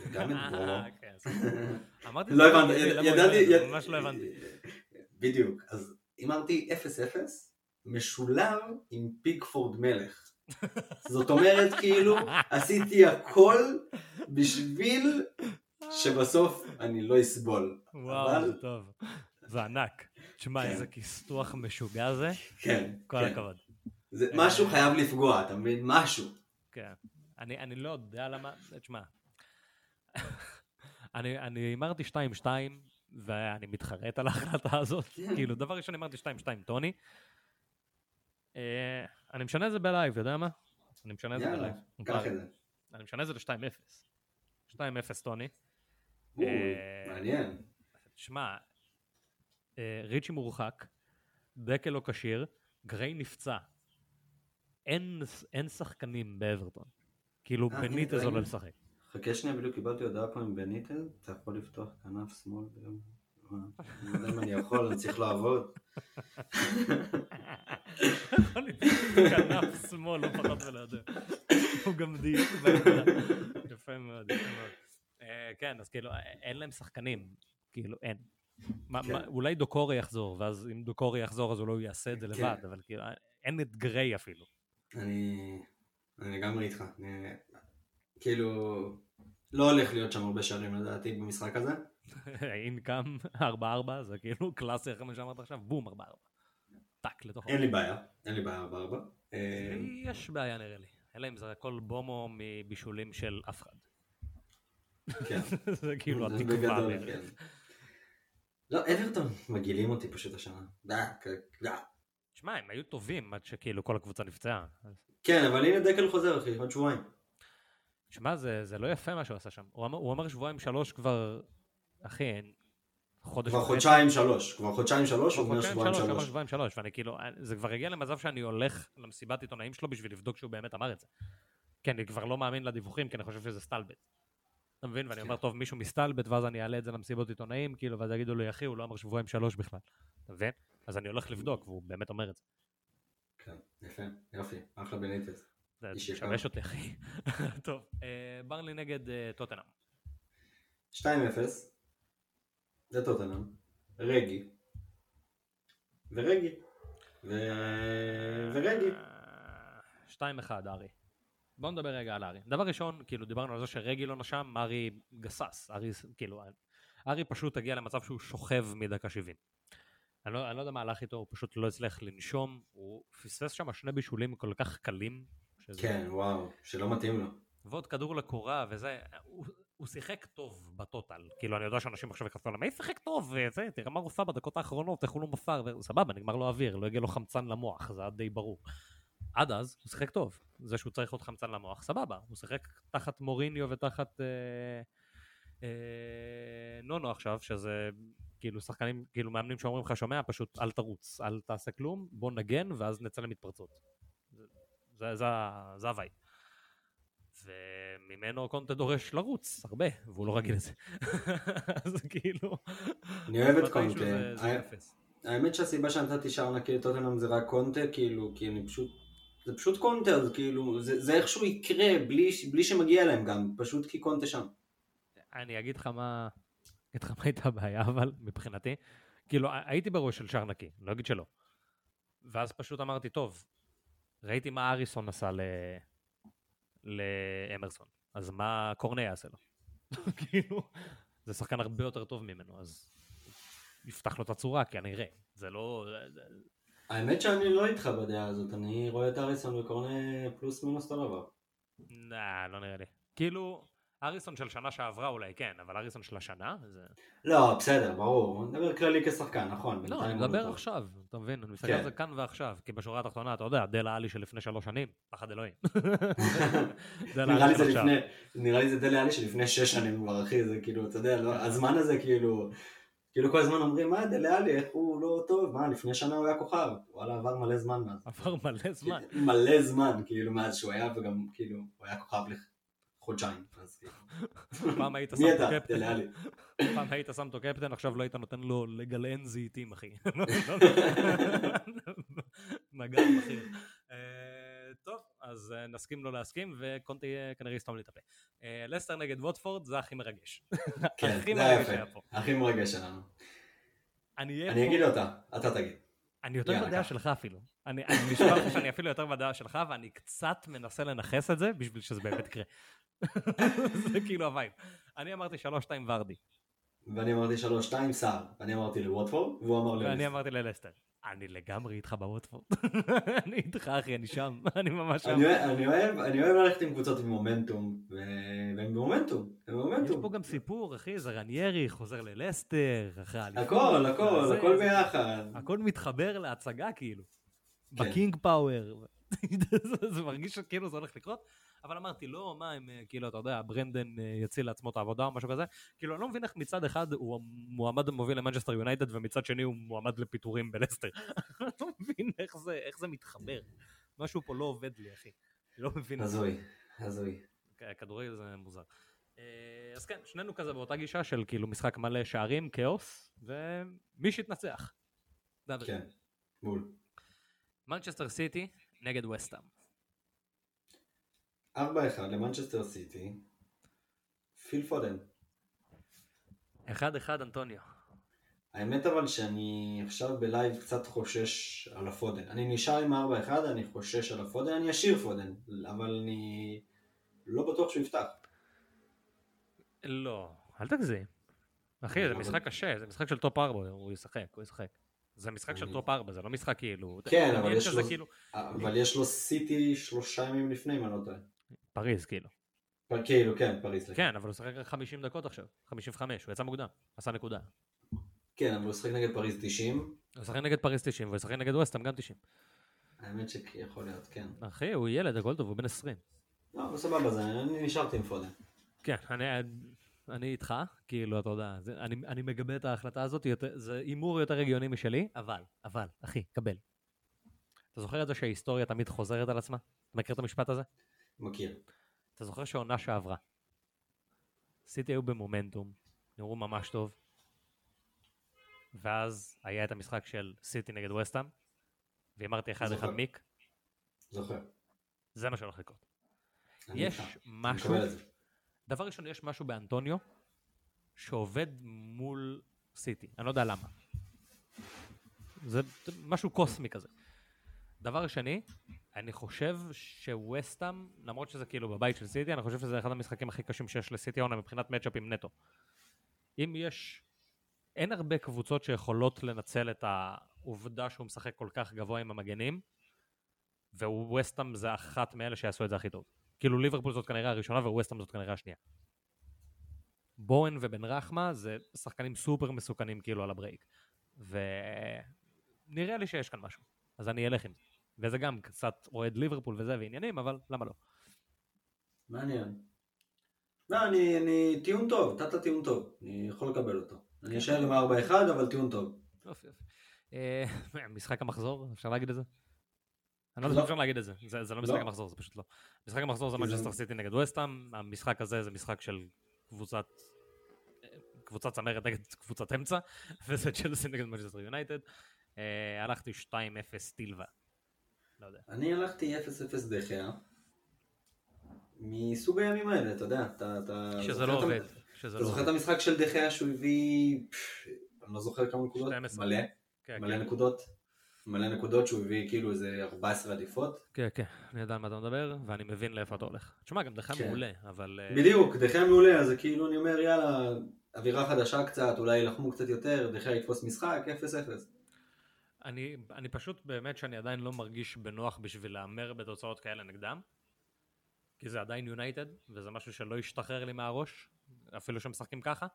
וגם את אה, כן, אז- אמרתי, לא הבנתי, ידעתי, ידע? יד- ממש לא הבנתי. בדיוק, אז הימרתי 0-0 משולב עם פיגפורד מלך. זאת אומרת כאילו עשיתי הכל בשביל שבסוף אני לא אסבול. וואו, זה טוב. זה ענק. תשמע, כן. איזה כיסתוח משוגע זה. כן, כל כן. הכבוד. זה משהו חייב לפגוע, אתה מבין? משהו. כן. אני, אני לא יודע למה, תשמע, אני אני הימרתי 2-2, ואני מתחרט על ההחלטה הזאת. כן. כאילו, דבר ראשון הימרתי 2-2 טוני. אה, אני משנה את זה ב live, יודע מה? אני משנה את זה ב live. קח את זה. אני משנה את זה ל-2-0. 2-0 טוני. אה, מעניין. שמע, אה, ריצ'י מורחק, דקל לא כשיר, גריי נפצע. אין, אין שחקנים באברטון. כאילו, אה, בניטז עולה. לשחק. חכה שנייה, בדיוק קיבלתי הודעה פה עם בניטז, אתה יכול לפתוח כנף שמאל ביום... אני לא יודע אם אני יכול, אני צריך לעבוד. להיות, כנף שמאל, לא פחות ולא יודע. הוא גם בעמדה. יפה מאוד, יפה מאוד. אה, כן, אז כאילו, אין להם שחקנים. כאילו, אין. מה- כן. מה- אולי דוקורי יחזור, ואז אם דוקורי יחזור אז הוא יעשה את זה כן. לבד, אבל כאילו, אין את גריי אפילו. אני... אני לגמרי איתך. אני- כאילו... לא הולך להיות שם הרבה שערים לדעתי במשחק הזה. אינקאם 4-4, זה כאילו קלאסי אחרי מה שאמרת עכשיו, בום 4-4. טאק לתוך אין לי בעיה, אין לי בעיה בארבע. אה, לי יש בעיה נראה לי. אלא אם זה הכל בומו מבישולים של אף אחד. כן. זה כאילו התקווה בערך. כן. לא, אברטון מגעילים אותי פשוט השנה. שמע, הם היו טובים עד שכאילו כל הקבוצה נפצעה. כן, אבל הנה דקל חוזר אחי, עוד שבועיים. שמע, זה זה לא יפה מה שהוא עשה שם. הוא אמר- הוא אמר שבועיים שלוש כבר, אחי, חודש כבר. חודשיים שלוש, כבר חודשיים שלוש, הוא כבר אומר שבועיים שלוש, שלוש. שבועיים שלוש, ואני כאילו, זה כבר הגיע למצב שאני הולך למסיבת עיתונאים שלו בשביל לבדוק שהוא באמת אמר את זה. כן, אני כבר לא מאמין לדיווחים, כי אני חושב שזה סטלבט. אתה מבין? ואני אומר, כן. טוב, מישהו מסטלבט, ואז אני אעלה את זה למסיבות עיתונאים, כאילו, ואז יגידו לי, אחי, הוא לא אמר שבועיים שלוש בכלל. אתה מבין? אז אני הולך לבדוק, והוא באמת אומר את זה. כן, יפה, יופי, אחלה בניטס. זה. משבש אותי, אחי. טוב, אה, ברלי נגד אה, טוטנאם. 2-0, זה טוטנאם, רגי, ורגי, ו... ורגי. אה, 2-1, ארי. בוא נדבר רגע על ארי. דבר ראשון, כאילו דיברנו על זה שרגי לא נשם, ארי גסס. ארי, כאילו, ארי פשוט הגיע למצב שהוא שוכב מדקה 70. אני לא, אני לא יודע מה הלך איתו, הוא פשוט לא הצליח לנשום, הוא פספס שם שני בישולים כל כך קלים. שזה... כן, וואו, שלא מתאים לו. ועוד כדור לקורה וזה, הוא, הוא שיחק טוב בטוטל. כאילו, אני יודע שאנשים עכשיו יכתבו להם, מי שיחק טוב, וזה, תראה מה הוא עשה בדקות האחרונות, איך הוא לא מפר, וסבבה, נגמר לו אוויר, לא הגיע לו חמצן למוח, זה היה די ברור. עד אז, הוא שיחק טוב. זה שהוא צריך עוד חמצן למוח, סבבה. הוא שיחק תחת מוריניו ותחת אה, אה, נונו עכשיו, שזה כאילו שחקנים, כאילו מאמנים שאומרים לך, שומע, פשוט אל תרוץ, אל תעשה כלום, בוא נגן, ואז נצא למתפרצות. זה, זה, זה, זה ה vibe. וממנו קונטה דורש לרוץ הרבה, והוא לא רגיל לזה. אז כאילו... אני אוהב את קונטה. זה- אפס. האמת שהסיבה שנתתי שער נקי לטוטנאם זה רק קונטה, כאילו, כי אני פשוט... זה פשוט קונטה, אז כאילו, זה, זה איכשהו יקרה בלי שמגיע להם גם, פשוט כי קונטה שם. אני אגיד לך מה... מה הייתה הבעיה, אבל מבחינתי, כאילו הייתי בראש של שער נקי, לא אגיד שלא. ואז פשוט אמרתי, טוב, ראיתי מה אריסון עשה ל... לאמרסון, אז מה קורנה יעשה לו? כאילו, זה שחקן הרבה יותר טוב ממנו, אז יפתח לו את הצורה, כי אני אראה. זה לא... האמת שאני לא איתך בדעה הזאת, אני רואה את אריסון וקורנה פלוס מינוס אותו דבר. נה, לא נראה לי. כאילו, אריסון של שנה שעברה אולי כן, אבל אריסון של השנה? זה... לא, בסדר, ברור, אני מדבר כללי כשחקן, נכון. לא, אני מדבר. עכשיו, אתה מבין? אני מסתכל כן. על זה כאן ועכשיו, כי בשורה התחתונה, אתה יודע, דלה עלי של לפני שלוש שנים, פחד אלוהים. נראה לי זה של עכשיו. לפני, נראה לי זה דלה עלי שלפני שש שנים כבר, אחי, זה כאילו, אתה יודע, לא, הזמן הזה כאילו, כאילו כל הזמן אומרים, מה דלה עלי, איך הוא לא טוב, מה, לפני שנה הוא היה כוכב, וואלה, עבר מלא זמן מאז. עבר מלא זמן. מלא זמן, כאילו, מאז שהוא היה, וגם, כאילו, הוא היה כוכב לחודשיים, אז כאילו, פעם היית שם אותו קפטן. פעם היית שם אותו קפטן, עכשיו לא היית נותן לו לגלען זיתים, אחי. מגע בכיר. אה, טוב, אז אה, נסכים לא להסכים, וקונטי אה, כנראה יסתום לי את הפה. לסטר נגד ווטפורד זה הכי מרגש. כן, זה היה יפה. פה. הכי מרגש שלנו. אני אגיד אותה, אתה תגיד. אני יותר בדעה. שלך אפילו. אני אני נשמע לך שאני אפילו יותר בדעה שלך, ואני קצת מנסה לנכס את זה בשביל שזה באמת יקרה. זה כאילו ה vibe. אני אמרתי 3-2 ורדי, ואני אמרתי 3-2 סער. אני אמרתי לווטפורד, והוא אמר לי... ואני אמרתי ללסטר. אני לגמרי איתך בווטפורד. אני איתך אחי, אני שם, אני ממש שם. אני אוהב- אני ללכת עם קבוצות עם מומנטום, והם במומנטום, הם יש במומנטום. פה גם סיפור, אחי, זה רניירי חוזר ללסטר. הכל, הכל, הכל ביחד. הכל מתחבר להצגה כאילו. כן. בקינג פאוור. זה מרגיש שכאילו זה הולך לקרות, אבל אמרתי, לא, מה הם, אה, כאילו, אתה יודע, ברנדן אה, יציל לעצמו את העבודה או משהו כזה. כאילו, אני לא מבין איך מצד אחד הוא מועמד המוביל למנצ'סטר יונייטד, ומצד שני הוא מועמד לפיטורים בלסטר. אני לא מבין איך זה, איך זה מתחבר. משהו פה לא עובד לי, אחי. אני לא מבין. הזוי, הזוי. כן, כדורגל זה מוזר. אה, אז כן, שנינו כזה באותה גישה של כאילו משחק מלא שערים, כאוס, ומי שיתנצח. כן, בול. מנצ'סטר סיטי נגד וסטאם. 4-1 למנצ'סטר סיטי. פיל פודן. 1-1 אנטוניו. האמת אבל שאני עכשיו ב live קצת חושש על הפודן. אני נשאר עם 4-1, אני חושש על הפודן, אני אשאיר פודן, אבל אני לא בטוח שהוא יפתח. לא, אל תגזים. אחי, זה משחק קשה, זה משחק של top 4, הוא ישחק, הוא ישחק. זה משחק של top 4, זה לא משחק כאילו... כן, כאילו... אבל יש לו סיטי שלושה ימים לפני, אם אני לא טועה. פריז, כאילו. כאילו, כן, פריז. כן, אבל הוא שחק רק 50 דקות עכשיו, 55, הוא יצא מוקדם, עשה נקודה. כן, אבל הוא שחק נגד פריז 90. הוא ישחק נגד פריז 90, והוא ישחק נגד ווסטאם גם 90. האמת שיכול להיות, כן. אחי, הוא ילד, הכל טוב, הוא בן 20. לא, סבבה, זה- אני נשארתי עם פודן. כן, אני, אני איתך, כאילו, אתה יודע, זה, אני, אני מגבה את ההחלטה הזאת, יותר, זה הימור יותר הגיוני משלי, אבל, אבל, אחי, קבל. אתה זוכר את זה שההיסטוריה תמיד חוזרת על עצמה? אתה מכיר את המשפט הזה? מכיר. אתה זוכר שעונה שעברה. סיטי היו במומנטום, נראו ממש טוב, ואז היה את המשחק של סיטי נגד וסטאם, והימרתי אחד אחד. מיק, זוכר. זה מה שהולך לקרות. יש איתך. משהו. דבר ראשון, יש משהו באנטוניו שעובד מול סיטי, אני לא יודע למה. זה משהו קוסמי כזה. דבר שני, אני חושב שווסטאם, למרות שזה כאילו בבית של סיטי, אני חושב שזה אחד המשחקים הכי קשים שיש לסיטי העונה מבחינת מצ'אפים נטו. אם יש, אין הרבה קבוצות שיכולות לנצל את העובדה שהוא משחק כל כך גבוה עם המגנים, וווסטאם זה אחת מאלה שיעשו את זה הכי טוב. כאילו ליברפול זאת כנראה הראשונה וווסטאם זאת כנראה השנייה. בואן ובן רחמה זה שחקנים סופר מסוכנים כאילו על ה break. ונראה לי שיש כאן משהו. אז אני אלך עם זה. וזה גם קצת אוהד ליברפול וזה ועניינים, אבל למה לא? מעניין. לא, אני, אני, טיעון טוב, נתת טיעון טוב, אני יכול לקבל אותו. כן. אני אשאר עם 4-1, אבל טיעון טוב. יופי יופי. אה, משחק המחזור, אפשר להגיד את זה? אני לא לא. יודע אם אפשר להגיד את זה, זה זה לא משחק לא. המחזור, זה פשוט לא. משחק המחזור זה מנצ'סטר סיטי נגד וסטאם, המשחק הזה זה משחק של קבוצת קבוצת צמרת נגד קבוצת אמצע, וזה צ'לסי נגד מנצ'סטר יונייטד. אה, הלכתי 2-0 סילבה. לא יודע. אני הלכתי 0-0 דה חאה. מסוג הימים האלה, אתה יודע, אתה... אתה שזה לא עובד. שזה אתה לא זוכר את. המשחק של דחיה שהוא הביא, אני לא זוכר כמה נקודות, 12. מלא, כן, מלא כן. נקודות, מלא נקודות שהוא הביא כאילו איזה 14 עדיפות. כן, כן, אני יודע על מה אתה מדבר, ואני מבין לאיפה אתה הולך. תשמע, גם דחה כן. מעולה, אבל... אה, בדיוק, דחיה מעולה, אז כאילו אני אומר יאללה, אווירה חדשה קצת, אולי יילחמו קצת יותר, דחיה יתפוס משחק, 0-0. אני, אני פשוט באמת שאני עדיין לא מרגיש בנוח בשביל להמר בתוצאות כאלה נגדם. כי זה עדיין יונייטד, וזה משהו שלא ישתחרר לי מהראש, אפילו שמשחקים ככה.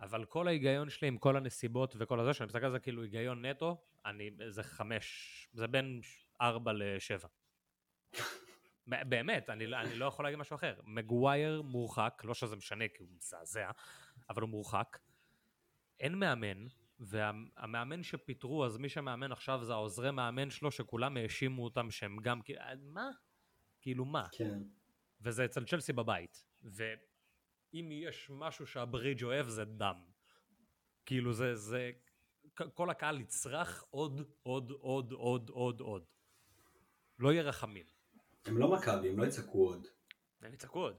אבל כל ההיגיון שלי עם כל הנסיבות וכל הזה, שאני מסתכל על זה כאילו היגיון נטו, אני, זה חמש, זה בין ארבע לשבע. באמת, אני, אני לא יכול להגיד משהו אחר. מגווייר מורחק, לא שזה משנה כי הוא מזעזע, אבל הוא מורחק. אין מאמן, והמאמן שפיטרו, אז מי שמאמן עכשיו זה העוזרי מאמן שלו, שכולם האשימו אותם שהם גם, כאילו, מה? כאילו מה? כן. וזה אצל צ'לסי בבית. אם יש משהו שהברידג' אוהב זה דם. כאילו זה, זה, כל הקהל יצרח עוד, עוד, עוד, עוד, עוד, עוד. לא יהיה רחמים. הם לא מכבי, הם לא יצעקו עוד. הם יצעקו עוד.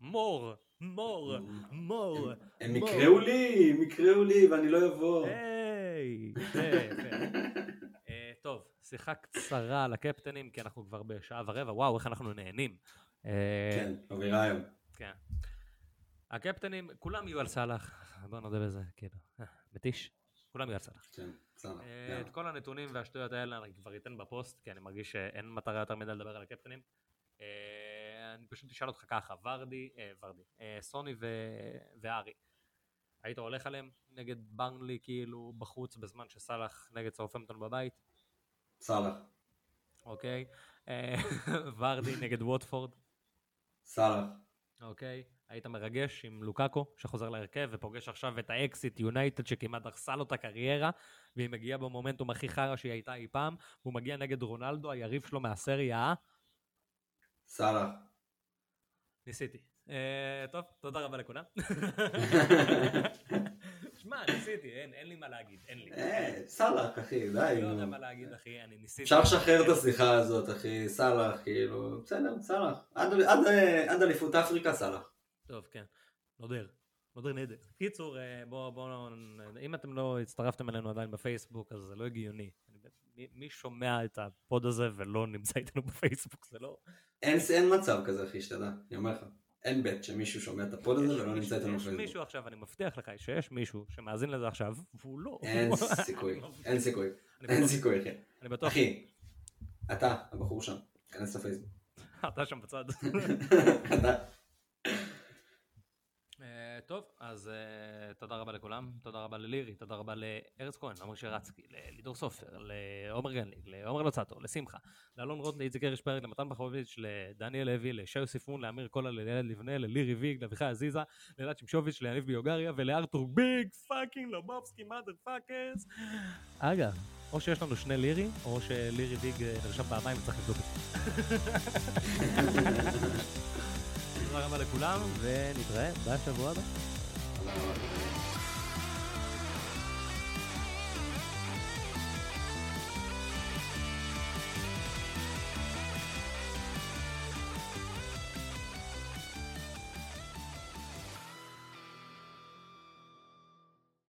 מור, מור, מור. הם יקראו לי, הם יקראו לי ואני לא אבוא. היי, אה, טוב, שיחה קצרה על הקפטנים, כי אנחנו כבר בשעה ורבע, וואו, איך אנחנו נהנים. אה, כן, אווירה היום. כן. הקפטנים, כולם יהיו על סאלח, בוא נודה בזה, כאילו, אה, מתיש, כולם יהיו על סאלח. כן, סאלח. את כל הנתונים והשטויות האלה אני כבר אתן בפוסט, כי אני מרגיש שאין מטרה יותר מדי לדבר על הקפטנים. אני פשוט אשאל אותך ככה, ורדי, ורדי, סוני וארי. היית הולך עליהם נגד ברנלי כאילו בחוץ בזמן שסאלח נגד סאופמפטון בבית? סאלח. אוקיי. אה, ורדי נגד ווטפורד? סאלח. אוקיי. היית מרגש עם לוקאקו שחוזר להרכב ופוגש עכשיו את האקסיט יונייטד שכמעט הרסה לו את הקריירה והיא מגיעה במומנטום הכי חרא שהיא הייתה אי פעם והוא מגיע נגד רונלדו היריב שלו מהסריה סאלח. ניסיתי. אה, טוב, תודה רבה לכולם. שמע, ניסיתי, אין לי מה להגיד, אין לי. אה, סאלח, אחי, די. אני לא יודע מה להגיד, אחי, אני ניסיתי. אפשר לשחרר את השיחה הזאת, אחי, סאלח, כאילו, בסדר, סאלח. עד אליפות אפריקה, סאלח. טוב, כן. נהדר. נהדר נהדר. קיצור, אה, בואו, אם אתם לא הצטרפתם אלינו עדיין בפייסבוק, אז זה לא הגיוני. מי שומע את ה pod הזה ולא נמצא איתנו בפייסבוק, זה לא... אין מצב כזה, אחי, שתדע, אני אומר לך. אין בית שמישהו שומע את ה pod הזה ולא נמצא איתנו בפייסבוק. יש מישהו עכשיו, אני מבטיח לך שיש מישהו שמאזין לזה עכשיו, והוא לא. אין סיכוי, אין סיכוי, אין סיכוי, אחי. אני בטוח. אחי, אתה, הבחור שם, כנס לפייסבוק. אתה שם בצד. טוב, אז אה, תודה רבה לכולם, תודה רבה ללירי, תודה רבה לארז כהן, לעומר שרצקי, ללידור סופר, לעומר גנליג, לעומר לוצטו, לשמחה, לאלון רוט, לאיציק ארש פרק, למתן בחוביץ', לדניאל לוי, לשי סיפון, לאמיר קולה, לילד לבנה, ללירי ויג, לאביחי עזיזה, לאלעד שמשוביץ', ליניב ביוגריה ולארתור big fucking לובובסקי motherfuckers. אגב, או שיש לנו שני לירי, או שלירי ויג אה, נרשם פעמיים וצריך לבדוק את זה. תודה רבה לכולם, ונתראה בשבוע הבא. Thank you.